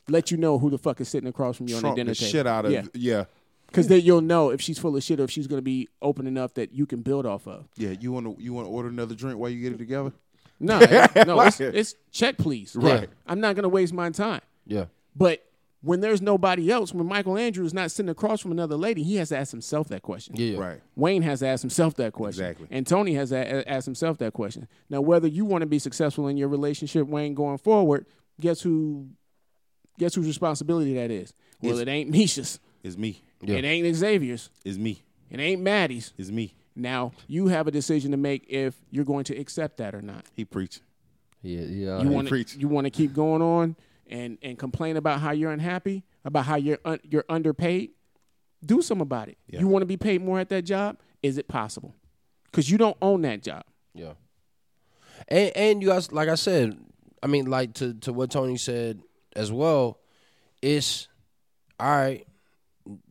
let you know who the fuck is sitting across from you on the dinner the table. shit out of yeah, yeah. Because then you'll know if she's full of shit or if she's going to be open enough that you can build off of. Yeah, you want to you want to order another drink while you get it together? No, no, it's, it's check please. Right. I'm not going to waste my time. Yeah. But when there's nobody else, when Michael Andrews is not sitting across from another lady, he has to ask himself that question. Yeah, yeah. Right. Wayne has to ask himself that question. Exactly. And Tony has to a- ask himself that question. Now, whether you want to be successful in your relationship, Wayne, going forward, guess who? Guess whose responsibility that is? Well, It's- it ain't Misha's. It's me. Yeah. It ain't Xavier's. It's me. It ain't Maddie's. It's me. Now you have a decision to make if you're going to accept that or not. He preaching. Yeah, yeah. you he want to preach. you want to keep going on and and complain about how you're unhappy, about how you're un, you're underpaid. Do something about it. Yeah. You want to be paid more at that job? Is it possible? Because you don't own that job. Yeah. And and you guys like I said, I mean like to to what Tony said as well, it's all right,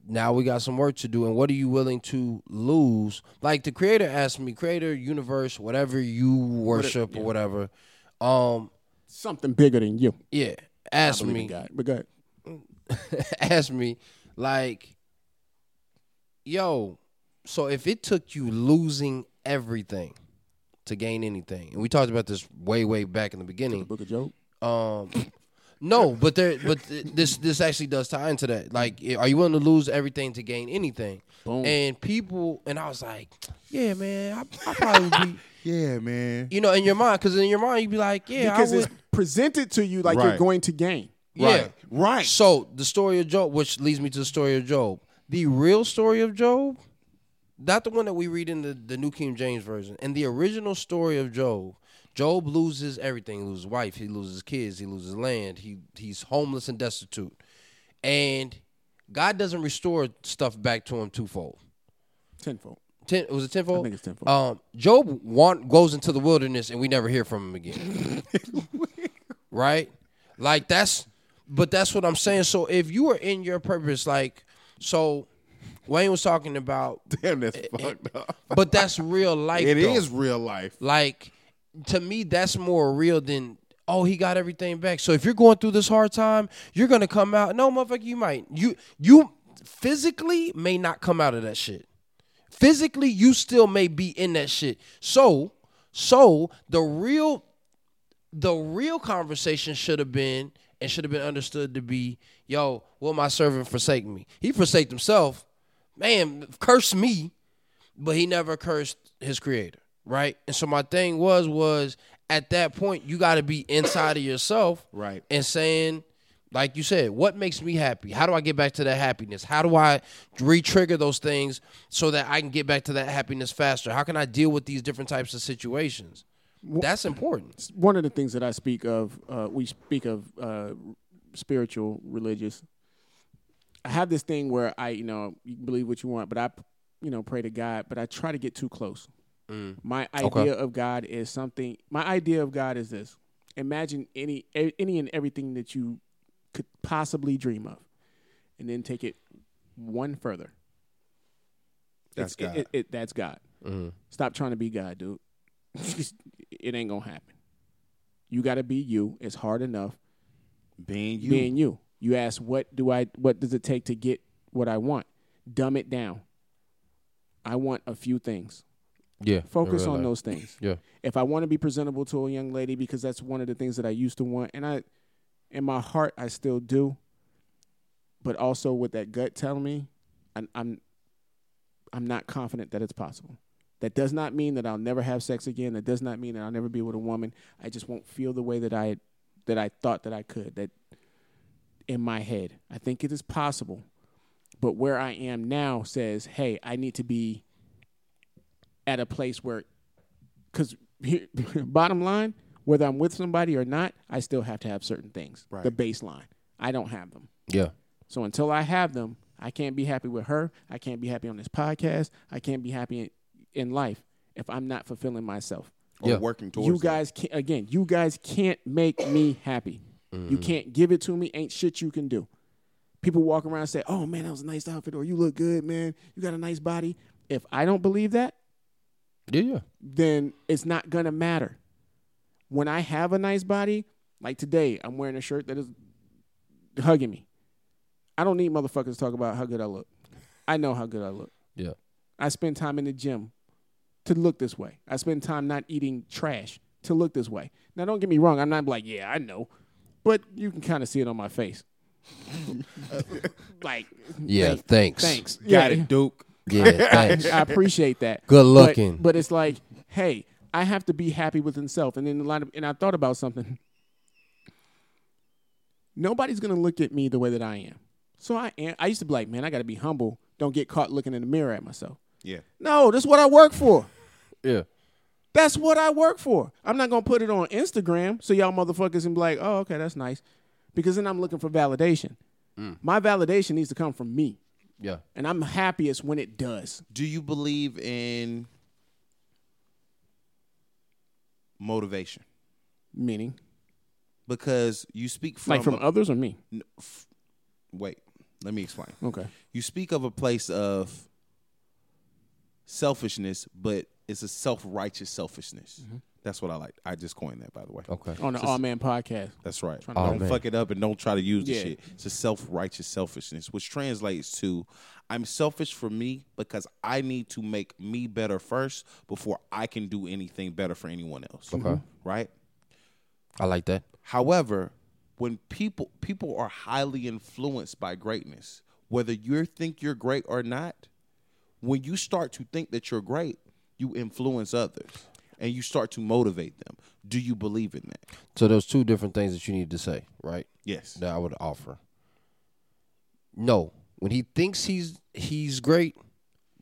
now we got some work to do and what are you willing to lose? Like the creator asked me, creator, universe, whatever you worship or whatever. Um Something bigger than you. yeah, I asked believe in me God. But go asked me like yo, so if it took you losing everything to gain anything. And we talked about this way way back in the beginning. Book of Job. Um, no, but there, but this this actually does tie into that. Like, are you willing to lose everything to gain anything? Boom. And people, and I was like, yeah, man, I, I probably be, Yeah, man. you know, in your mind, because in your mind you'd be like, yeah, because I it's presented to you like you're going to gain. yeah. Right. Right. So the story of Job, which leads me to the story of Job, the real story of Job, not the one that we read in the, the New King James version, and the original story of Job. Job loses everything. He loses wife. He loses kids. He loses land. He he's homeless and destitute, and God doesn't restore stuff back to him twofold. Tenfold. Ten was it tenfold? I think it's tenfold. Um, Job want, goes into the wilderness and we never hear from him again. right? Like that's, but that's what I'm saying. So if you are in your purpose, like, so Wayne was talking about, Damn, that's fucked up. but that's real life. It is though. real life. Like, to me, that's more real than. Oh, he got everything back. So if you're going through this hard time, you're gonna come out. No, motherfucker, you might. You you physically may not come out of that shit physically you still may be in that shit so so the real the real conversation should have been and should have been understood to be yo will my servant forsake me he forsake himself man curse me but he never cursed his creator right and so my thing was was at that point you got to be inside of yourself Right. and saying like you said, what makes me happy? How do I get back to that happiness? How do I re-trigger those things so that I can get back to that happiness faster? How can I deal with these different types of situations? That's important. one of the things that I speak of, uh, we speak of uh, spiritual, religious. I have this thing where I, you know, you can believe what you want, but I, you know, pray to God, but I try to get too close. Mm. My idea Okay. of God is something. My idea of God is this: imagine any, any and everything that you could possibly dream of, and then take it one further. That's It's- God. It, it, that's God. Mm-hmm. Stop trying to be God, dude. it ain't gonna happen. You got to be you. It's hard enough Being you. being you. You ask, what do I? What does it take to get what I want? Dumb it down. I want a few things. Yeah. Focus on those things. Yeah. If I want to be presentable to a young lady, because that's one of the things that I used to want, and I, in my heart, I still do. But also with that gut telling me, I'm, I'm, I'm not confident that it's possible. That does not mean that I'll never have sex again. That does not mean that I'll never be with a woman. I just won't feel the way that I, that I thought that I could. That, in my head, I think it is possible. But where I am now says, hey, I need to be at a place where because bottom line, whether I'm with somebody or not, I still have to have certain things. Right. The baseline. I don't have them. Yeah. So until I have them, I can't be happy with her. I can't be happy on this podcast. I can't be happy in, in life if I'm not fulfilling myself. Or Yeah. working towards You guys can't again, you guys can't make me happy. You mm-hmm. can't give it to me. Ain't shit you can do. People walk around and say, Oh man, that was a nice outfit, or you look good, man. You got a nice body. If I don't believe that, Yeah. Yeah. then it's not gonna matter. When I have a nice body, like today, I'm wearing a shirt that is hugging me. I don't need motherfuckers to talk about how good I look. I know how good I look. Yeah. I spend time in the gym to look this way. I spend time not eating trash to look this way. Now, don't get me wrong. I'm not like, yeah, I know, but you can kind of see it on my face. like, Yeah, thank- thanks. thanks, Got yeah, it, Duke. Yeah, thanks. I appreciate that. Good looking. But, it's like, hey, I have to be happy with himself. And then a lot of, and I thought about something. Nobody's gonna look at me the way that I am. So I am. I used to be like, man, I got to be humble. Don't get caught looking in the mirror at myself. Yeah. No, that's what I work for. yeah. That's what I work for. I'm not gonna put it on Instagram so y'all motherfuckers can be like, oh, okay, that's nice, because then I'm looking for validation. Mm. My validation needs to come from me, Yeah. and I'm happiest when it does. Do you believe in motivation? Meaning, Because you speak from, like from others or me. N- f- wait, let me explain. Okay. You speak of a place of selfishness, but it's a self-righteous selfishness. Mm-hmm. That's what I like. I just coined that, by the way. Okay. On the Awe Man podcast. That's right. to- don't man. fuck it up and don't try to use the Yeah. shit. It's a self-righteous selfishness, which translates to I'm selfish for me because I need to make me better first before I can do anything better for anyone else. Okay. Mm-hmm. Right? I like that. However, when people people are highly influenced by greatness, whether you think you're great or not, when you start to think that you're great, you influence others and you start to motivate them. Do you believe in that? So there's two different things that you need to say, right? Yes. That I would offer. No, when he thinks he's he's great,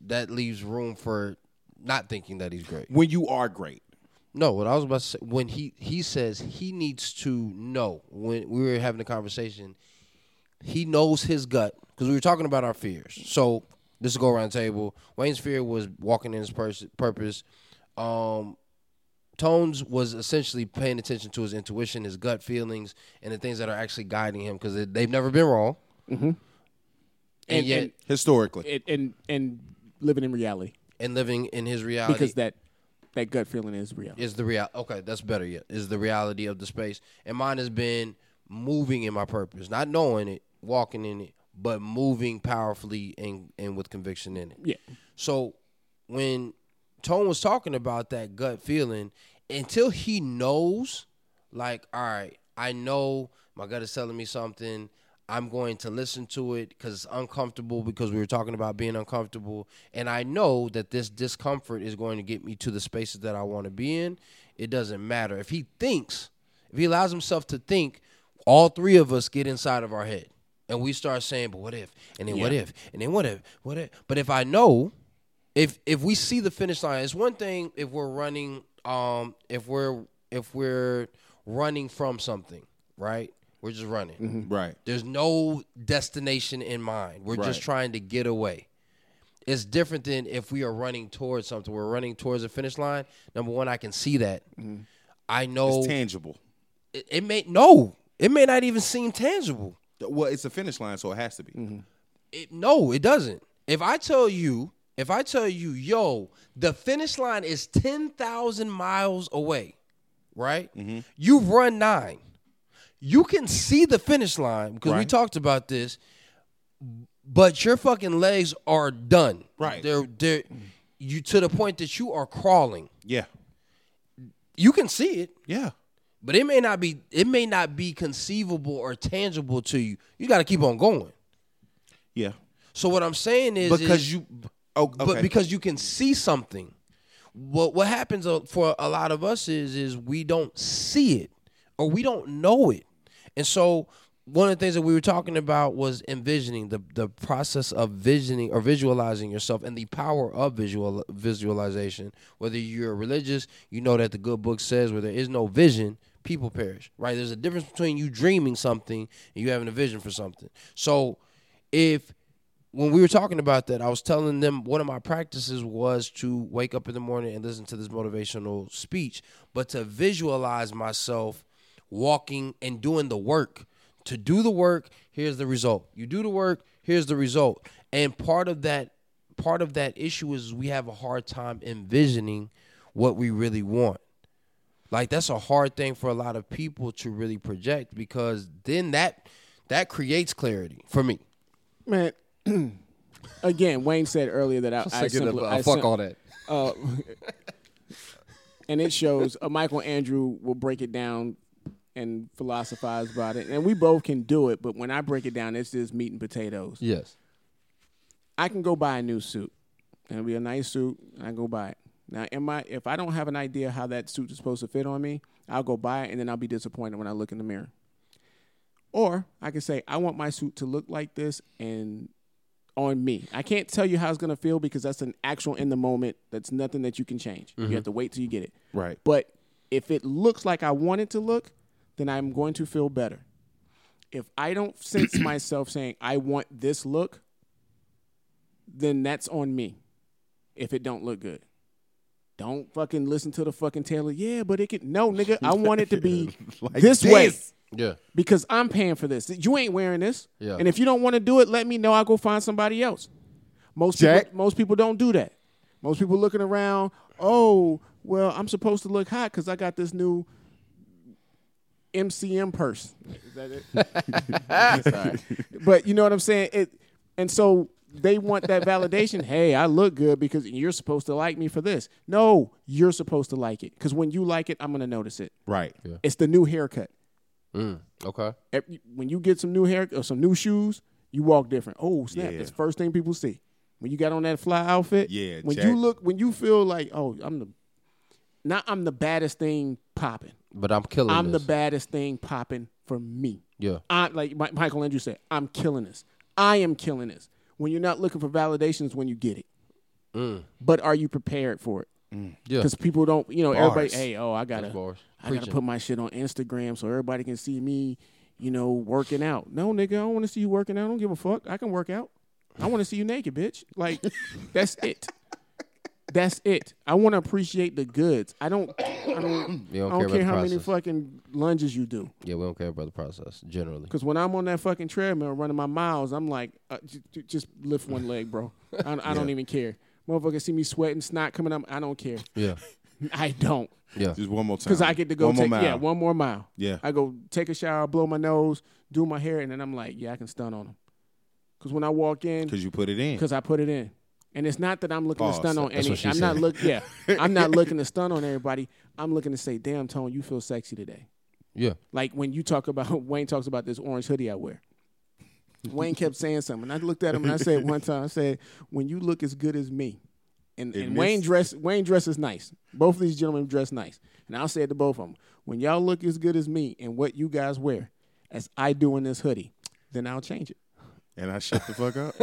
that leaves room for not thinking that he's great. When you are great. No, what I was about to say when he he says he needs to know when we were having a conversation, he knows his gut because we were talking about our fears. So this is go around the table. Wayne's fear was walking in his pers- purpose. Um, Tones was essentially paying attention to his intuition, his gut feelings, and the things that are actually guiding him because they've never been wrong. Mm-hmm. And, And- yet, and- Historically. And and, and living in reality and living in his reality because that that gut feeling is real. is the real okay that's better yet is the reality of the space and mine has been moving in my purpose not knowing it walking in it but moving powerfully and, and with conviction in it Yeah. so when tone was talking about that gut feeling until he knows like all right i know my gut is telling me something i'm going to listen to it because it's uncomfortable because we were talking about being uncomfortable and i know that this discomfort is going to get me to the spaces that i want to be in. It doesn't matter. If he thinks if he allows himself to think all three of us get inside of our head and we start saying but what if? And then what if? And then what if? What if? But if i know if if we see the finish line, it's one thing if we're running um if we're if we're running from something, right? We're just running. Mm-hmm. Right. There's no destination in mind. We're just trying to get away. It's different than if we are running towards something. We're running towards a finish line. Number one, I can see that. Mm-hmm. I know It's tangible. it, it may no, it may not even seem tangible. Well, it's a finish line, so it has to be. Mm-hmm. It, no, it doesn't. If I tell you, if I tell you, yo, the finish line is 10,000 miles away, right? Mm-hmm. You run nine. You can see the finish line because we talked about this, but your fucking legs are done. Right. They're, they're, you to the point that you are crawling. Yeah. You can see it, Yeah. but it may not be, it may not be conceivable or tangible to you. You got to keep on going. Yeah. So what I'm saying is Because is- you oh, okay. but because you can see something. What what happens uh, for a lot of us is is we don't see it or we don't know it, and so one of the things that we were talking about was envisioning the the process of visioning or visualizing yourself and the power of visual visualization. Whether you're religious, you know that the good book says where there is no vision, people perish. Right? There's a difference between you dreaming something and you having a vision for something. So if when we were talking about that, I was telling them one of my practices was to wake up in the morning and listen to this motivational speech, but to visualize myself walking and doing the work. To do the work, here's the result. You do the work, here's the result. And part of that part of that issue is we have a hard time envisioning what we really want. Like that's a hard thing for a lot of people to really project because then that that creates clarity for me. Man, again, Wayne said earlier that I, I, simply, I sim- that. uh, and it shows uh, Michael Andrew will break it down and philosophize about it, and we both can do it. But when I break it down, it's just meat and potatoes. Yes. I can go buy a new suit, and it'll be a nice suit. And I go buy it. Now, am I if I don't have an idea how that suit is supposed to fit on me, I'll go buy it, and then I'll be disappointed when I look in the mirror. Or I can say I want my suit to look like this and on me. I can't tell you how it's gonna feel because that's an actual in the moment. That's nothing that you can change. You mm-hmm. have to wait till you get it. Right. But if it looks like I want it to look, then I'm going to feel better. If I don't sense myself saying I want this look, then that's on me. If it don't look good. Don't fucking listen to the fucking tailor. Yeah, but it can no nigga. I want it to be Like this, way this. Yeah. because I'm paying for this. You ain't wearing this. Yeah. And if you don't want to do it, let me know. I'll go find somebody else. Most Jack? people, most people don't do that. Most people looking around. Oh, well, I'm supposed to look hot because I got this new MCM purse. Is that it? Sorry. But you know what I'm saying? It, and so they want that validation. hey, I look good because you're supposed to like me for this. No, you're supposed to like it because when you like it, I'm gonna notice it. Right. It's the new haircut. Mm. Okay. Every- when you get some new hair or some new shoes, you walk different. Oh snap! Yeah. That's the first thing people see. When you got on that fly outfit, Yeah, When Jack. you look, when you feel like, oh, I'm the, not I'm the baddest thing popping. But I'm killing I'm the baddest thing popping for me. Yeah. I like Michael Andrew said, I'm killing this. I am killing this. When you're not looking for validations, when you get it. Mm. But are you prepared for it? Yeah. Because people don't, you know, everybody. Hey, oh, I gotta, I gotta put my shit on Instagram so everybody can see me, you know, working out. No, nigga, I don't want to see you working out. I don't give a fuck. I can work out. I want to see you naked, bitch. Like, that's it. That's it. I want to appreciate the goods. I don't. I don't. Don't I don't care care how many fucking lunges you do. Yeah, we don't care about the process generally. Because when I'm on that fucking treadmill running my miles, I'm like, uh, j- j- just lift one leg, bro. I, I don't even care. Motherfucker see me sweating, snot coming up. I don't care. Yeah. I don't. Yeah. Just one more time. Because I get to go one take more mile. yeah one more mile. Yeah. I go take a shower, blow my nose, do my hair, and then I'm like, yeah, I can stun on them. Because when I walk in, Because you put it in. because I put it in, and it's not that I'm looking Pause. to stun on That's any. I'm not said. look. Yeah, I'm not looking to stun on everybody. I'm looking to say, damn, Tone, you feel sexy today. Yeah. Like when you talk about Wayne talks about this orange hoodie I wear. Wayne kept saying something. I looked at him and I said one time, I said, when you look as good as me, and, In and Wayne dress Wayne dresses nice. Both of these gentlemen dress nice. And I'll say it to both of them. When y'all look as good as me and what you guys wear, as I do in this hoodie, then I'll change it. And I shut the fuck up.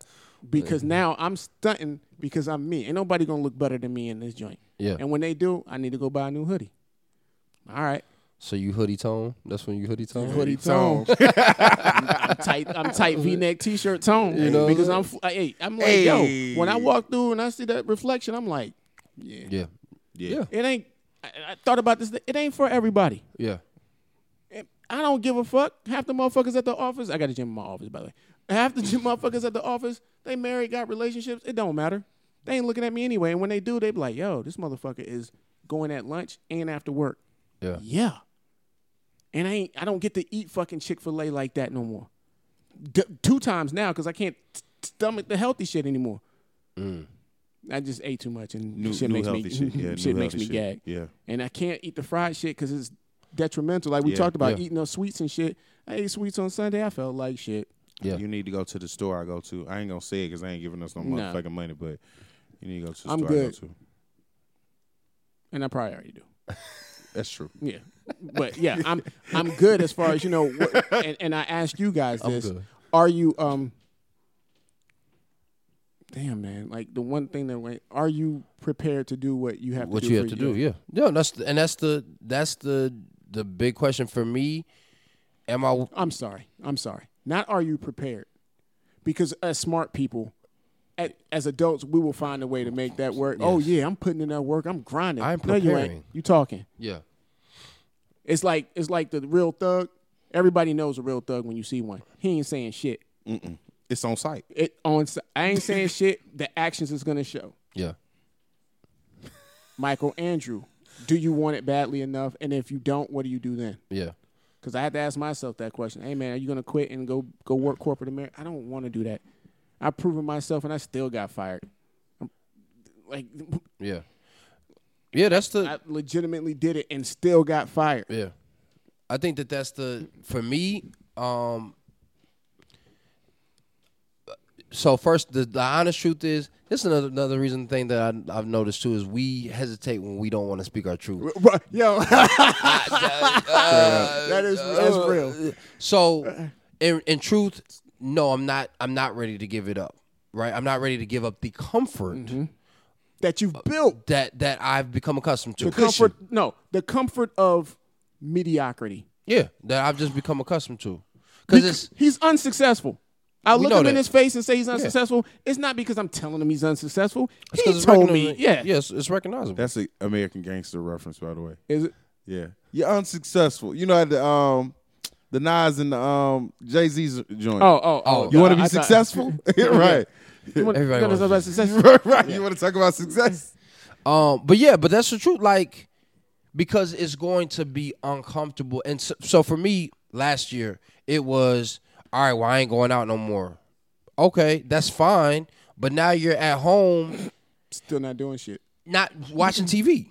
Because now I'm stunting because I'm me. Ain't nobody gonna look better than me in this joint. Yeah. And when they do, I need to go buy a new hoodie. All right. So you hoodie tone? That's when you hoodie tone? hoodie tone. I'm tight. I'm tight V-neck T-shirt tone. You know? because I'm. Hey, I'm like, Hey. yo. When I walk through and I see that reflection, I'm like, yeah, Yeah. Yeah. it ain't. I, I thought about this. It ain't for everybody. Yeah. I don't give a fuck. Half the motherfuckers at the office. I got a gym in my office, by the way. Half the gym motherfuckers at the office. They married, got relationships. It don't matter. They ain't looking at me anyway. And when they do, they be like, yo, this motherfucker is going at lunch and after work. Yeah. Yeah. And I ain't I don't get to eat fucking Chick-fil-A like that no more. D- two times now because I can't t- stomach the healthy shit anymore. Mm. I just ate too much and New, shit new makes me shit. Yeah, shit makes me healthy gag. Yeah. And I can't eat the fried shit because it's detrimental. Like we Yeah. talked about Yeah. eating those sweets and shit. I ate sweets on Sunday. I felt like shit. Yeah. You need to go to the store I go to. I ain't gonna say it because I ain't giving us no Nah. motherfucking money, but you need to go to the I'm store good. I go to. And I probably already do. That's true. Yeah. But yeah, I'm I'm good as far as you know. What, and, and I asked you guys I'm this: good. Are you um? Damn man, like the one thing that went. Are you prepared to do what you have what to do? What you have for to do. Yeah, yeah. That's the, and that's the that's the the big question for me. Am I? I'm sorry. I'm sorry. Not are you prepared? Because as smart people, at, as adults, we will find a way to make that work. Oh yeah, I'm putting in that work. I'm grinding. I'm No, you ain't. preparing. You talking? Yeah, It's like it's like the real thug. Everybody knows a real thug when you see one. He ain't saying shit. Mm-mm. It's on site. It on. I ain't saying shit. The actions is gonna show. yeah, Michael Andrew, do you want it badly enough? And if you don't, what do you do then? yeah, Because I had to ask myself that question. Hey man, are you gonna quit and go go work corporate America? I don't want to do that. I've proven myself, and I still got fired. I'm- like yeah, yeah. That's the I legitimately did it and still got fired. yeah. I think that that's the for me. Um, so first, the, the honest truth is this is another another reason thing that I, I've noticed too is we hesitate when we don't want to speak our truth. Yo, that is that's real. So, in in truth, no, I'm not. I'm not ready to give it up. Right, I'm not ready to give up the comfort That you've built that that I've become accustomed to. the comfort. No, the comfort of mediocrity. Yeah, that I've just become accustomed to. Because it's he's unsuccessful. I look know him in his face and say he's unsuccessful. It's not because I'm telling him he's unsuccessful. it's He 'cause it's told me, recogni- yeah. yes, it's recognizable. That's an American Gangster reference, by the way. Is it? Yeah, you're unsuccessful. You know, at the um, the Nas and the um Jay Z's joint. Oh, oh, oh. you want to be I thought- successful, right? You want Everybody to wants talk to about be- success? right. You want to talk about success? Um, but yeah, but that's the truth. Like, because it's going to be uncomfortable. And so, so for me, last year it was all right. Well, I ain't going out no more. Okay, that's fine. But now you're at home, Still not doing shit. not watching TV.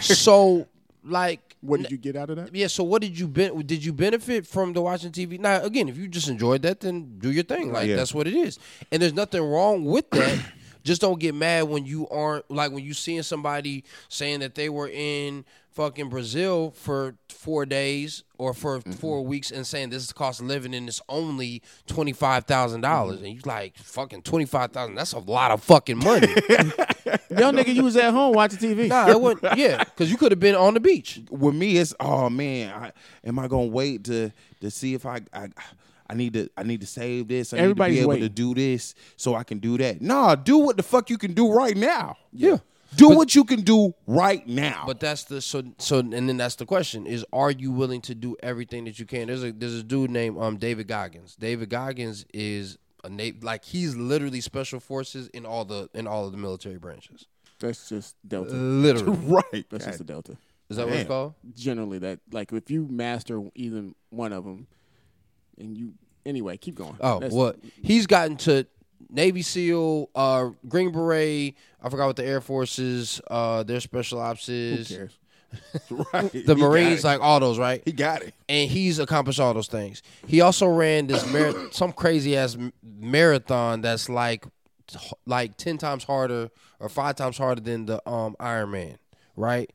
so, like, What did you get out of that? yeah. So, what did you ben- did you benefit from the watching TV? Now, again, if you just enjoyed that, then do your thing. Like Yeah. that's what it is, and there's nothing wrong with that. just don't get mad when you aren't like when you seeing somebody saying that they were in fucking Brazil for four days or for mm-hmm. four weeks and saying this is the cost of living and it's only twenty five thousand dollars, mm-hmm. and you like fucking twenty five thousand. That's a lot of fucking money. Yo, nigga, you was at home watching TV. nah, it wouldn't. Yeah, because you could have been on the beach. With me, it's oh man, I, am I gonna wait to to see if I I, I need to I need to save this. I Everybody's need to be able waiting. to do this so I can do that. Nah, do what the fuck you can do right now. Yeah. Do what you can do right now. But that's the so so and then that's the question is are you willing to do everything that you can? There's a there's a dude named um David Goggins. David Goggins is a na- like he's literally special forces in all the in all of the military branches. That's just Delta. Literally. right. That's just a Delta. Is that what it's called? Generally, that like if you master either one of them, and you anyway, keep going. Oh, That's- what he's gotten to Navy SEAL, uh, Green Beret. I forgot what the Air Forces, uh, their special ops Who is. cares? right. The He Marines, like all those, right? he got it. and he's accomplished all those things. He also ran this mar- some crazy ass marathon that's like like ten times harder or five times harder than the um Ironman, right?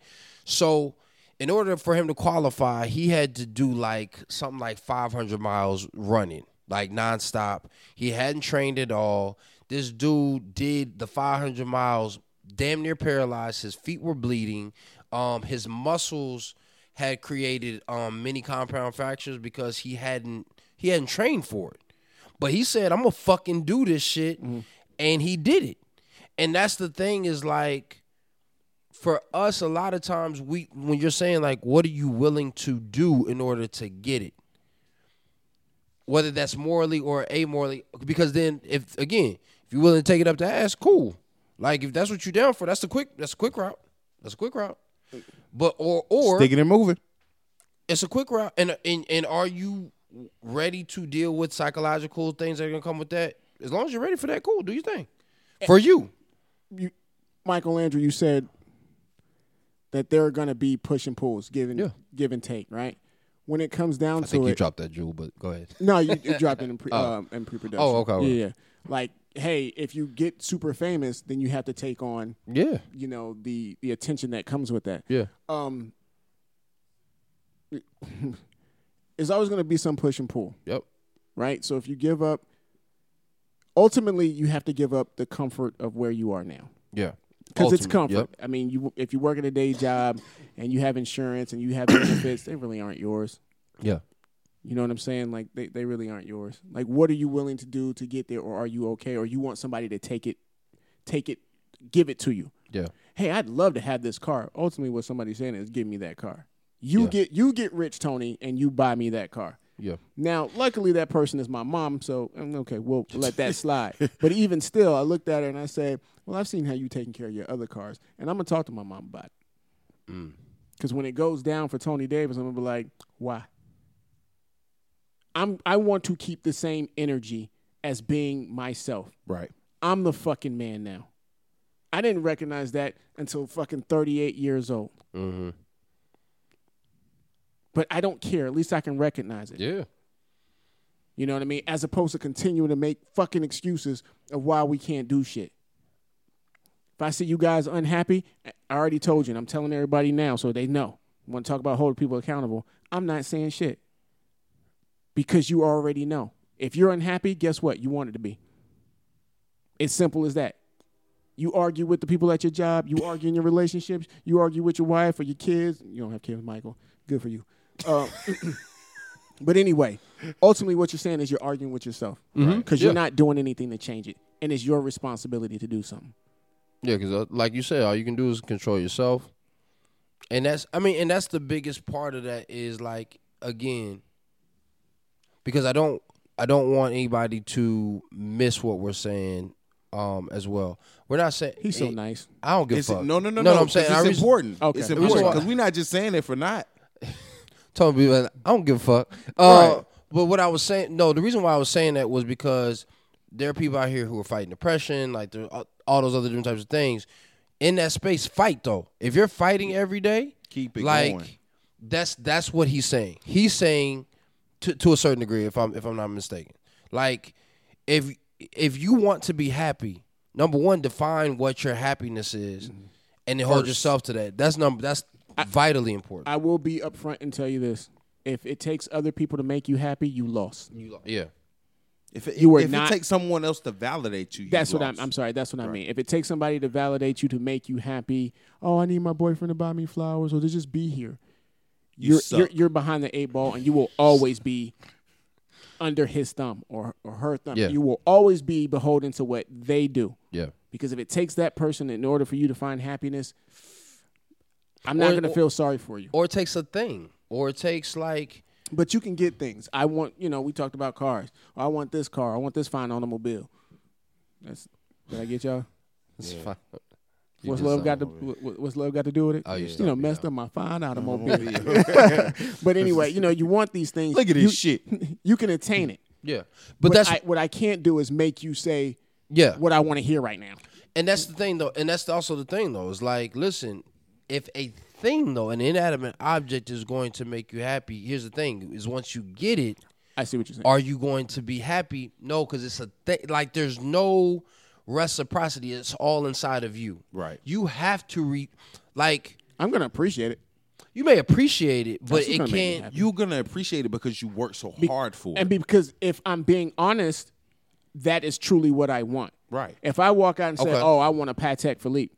So, in order for him to qualify, he had to do like something like 500 miles running, like nonstop. He hadn't trained at all. This dude did the 500 miles, damn near paralyzed. His feet were bleeding. Um, his muscles had created um many compound fractures because he hadn't he hadn't trained for it. But he said, "I'm gonna fucking do this shit," and he did it. And that's the thing is like for us a lot of times we when you're saying like what are you willing to do in order to get it whether that's morally or amorally because then if again if you're willing to take it up the ass cool. Like if that's what you're down for that's the quick that's a quick route. That's a quick route. But or or Sticking and moving. it's a quick route. And and, and are you ready to deal with psychological things that are gonna come with that? As long as you're ready for that cool. Do your thing. Eh. For you. You, Michael Andrew, you said that there are going to be push and pulls, give and Yeah. give and take, right? When it comes down i to think it, you dropped that jewel but go ahead No, you, you dropped it in pre um, in pre-production. Oh, okay, okay. Yeah, yeah. Like, hey, if you get super famous, then you have to take on, yeah you know, the the attention that comes with that. yeah Um, it's always going to be some push and pull, yep right? So if you give up, ultimately, you have to give up the comfort of where you are now. yeah because it's comfort. yep. I mean, you if you work at a day job and you have insurance and you have benefits, they really aren't yours. yeah You know what I'm saying? Like they, they really aren't yours. Like what are you willing to do to get there, or are you okay, or you want somebody to take it, take it, give it to you? yeah Hey, I'd love to have this car. Ultimately, what somebody's saying is, give me that car. You Yeah. get you get rich, Tony, and you buy me that car. yeah Now, luckily, that person is my mom, so mm, okay, we'll let that slide. but even still, I looked at her and I said, "Well, I've seen how you taking care of your other cars, and I'm gonna talk to my mom about it." Mm. Because when it goes down for Tony Davis, I'm gonna be like, "Why?" I'm I want to keep the same energy as being myself. Right. I'm the fucking man now. I didn't recognize that until fucking 38 years old. mm-hmm. but I don't care. At least I can recognize it. Yeah. You know what I mean? As opposed to continuing to make fucking excuses of why we can't do shit. If I see you guys unhappy, I already told you, and I'm telling everybody now so they know. Want to talk about holding people accountable? I'm not saying shit because you already know. If you're unhappy, guess what? You want it to be. It's simple as that. You argue with the people at your job. You argue in your relationships. You argue with your wife or your kids. You don't have kids, Michael. Good for you. Uh, but anyway, ultimately, what you're saying is you're arguing with yourself because Yeah. you're not doing anything to change it, and it's your responsibility to do something. Yeah, because uh, like you said, all you can do is control yourself, and that's I mean, and that's the biggest part of that is like again, because I don't I don't want anybody to miss what we're saying um as well. We're not saying He's so eh, nice. I don't give a It's, no, fuck. no, no, no. no. I'm 'cause saying I it's reason- important. Okay. It's important because we're not just saying it for not. telling people that I don't give a fuck. Uh, Right. But what I was saying, no, the reason why I was saying that was because there are people out here who are fighting depression, like there are all those other different types of things. In that space, fight though. If you're fighting every day, Keep it like going. that's that's what he's saying. He's saying to to a certain degree, if I'm if I'm not mistaken. Like if if you want to be happy, number one, define what your happiness is, mm-hmm. and then hold yourself to that. That's number. That's vitally important. I will be upfront and tell you this: if it takes other people to make you happy, you lost. You- lost. yeah. If it, You were if not- it takes someone else to validate you, you That's what. I'm. I'm sorry. That's what I mean. If it takes somebody to validate you to make you happy, oh, I need my boyfriend to buy me flowers or to just be here. You You're suck. you're, you're behind the eight ball, and you will always be under his thumb or or her thumb. Yeah. You will always be beholden to what they do. Yeah. Because if it takes that person in order for you to find happiness, I'm not Or- going to or- feel sorry for you. Or it takes a thing. Or it takes like But you can get things. I want, you know, we talked about cars. Oh, I want this car. I want this fine automobile. That's did I get y'all? it's fine. You What's love got to what- What's love got to do with it? Oh, you you know, messed yeah. up my fine automobile. but anyway, you know, you want these things. Look at you, this shit. You can attain it. Yeah. But But that's I, what I can't do is make you say yeah. what I want to hear right now. And that's the thing though. And that's also the thing though. Is like, listen, if a thing though, an inanimate object is going to make you happy, here's the thing: is once you get it, I see what you're saying. are you going to be happy? No, because it's a thing. Like there's no reciprocity. It's all inside of you. Right. You have to re. Like I'm gonna appreciate it. you may appreciate it, but That's it gonna make me can't. You're gonna appreciate it because you work so hard for And it. And because if I'm being honest, that is truly what I want. Right. If I walk out and say, Okay. "Oh, I want a Patek Philippe,"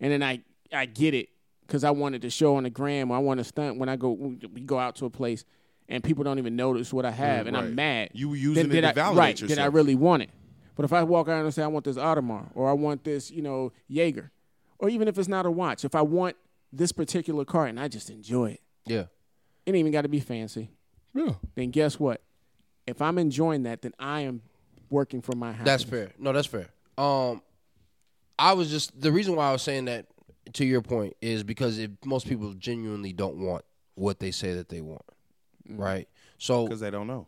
and then I I get it because I wanted to show on the gram, or I want to stunt when I go we go out to a place and people don't even notice what I have, and right. I'm mad. You were Then using it to I, validate right, Did I really want it? But if I walk out and say I want this Audemars or I want this, you know, Jaeger, or even if it's not a watch, if I want this particular car and I just enjoy it, yeah. it ain't even got to be fancy. Yeah. Then guess what? If I'm enjoying that, then I am working for my house. That's fair. No, that's fair. Um, I was just the reason why I was saying that to your point is because if most people genuinely don't want what they say that they want, mm-hmm. right? So, Because they don't know.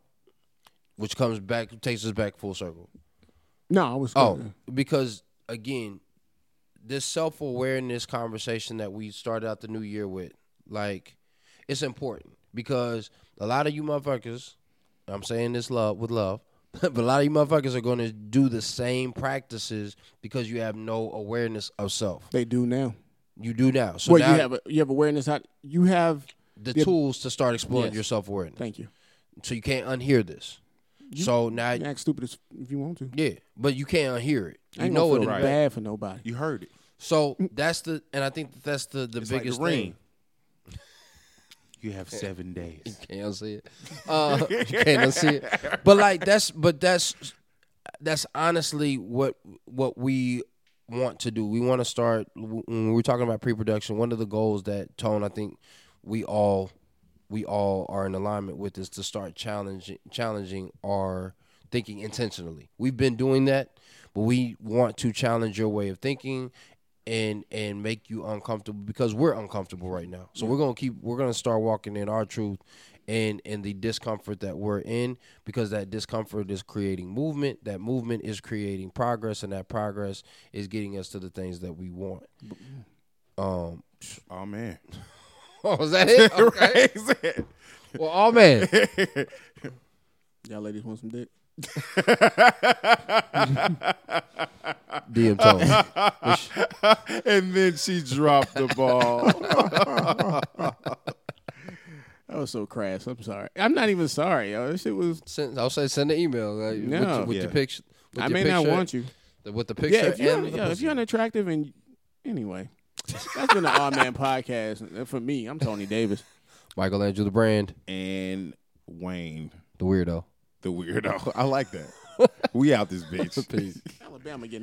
which comes back takes us back full circle. No, I was. Oh, because again, this self awareness conversation that we started out the new year with, like, it's important because a lot of you motherfuckers, I'm saying this love with love, but a lot of you motherfuckers are going to do the same practices because you have no awareness of self. they do now. You do now, so well, now you have a, you have awareness. How you have? the the- tools to start exploring Yes. your self awareness. Thank you. So you can't unhear this. so now, You can act stupid if you want to. yeah, but you can't unhear it. I You ain't know gonna it feel in the back. bad for nobody. You heard it. So that's the, and I think that that's the the It's like the biggest ring. thing. You have seven days. Can't unsee it. Uh, can't see it. But like that's, but that's that's honestly what what we want to do. We want to start when we're talking about pre-production. One of the goals that Tone, I think we all we all are in alignment with is to start challenging challenging our thinking intentionally. We've been doing that, but we want to challenge your way of thinking and and make you uncomfortable because we're uncomfortable right now. So we're gonna keep we're gonna start walking in our truth and and the discomfort that we're in because that discomfort is creating movement. That movement is creating progress, and that progress is getting us to the things that we want. Um, Oh man. Oh, was that it? Okay. Well, oh man, Y'all ladies want some dick? DM Tone. and then she dropped the ball. That was so crass. I'm sorry. I'm not even sorry. Yo. This shit was. Send, I'll say send an email like, No. with, with Yeah. the picture. With I your may picture, not want you. with the picture. Yeah, if you're, and the yeah, if you're unattractive and anyway, that's been the Awe Man podcast. Uh, for me, I'm Tony Davis. Michael Andrew the brand, and Wayne, the weirdo. the weirdo. I like that. we out this bitch. Peace. Alabama getting.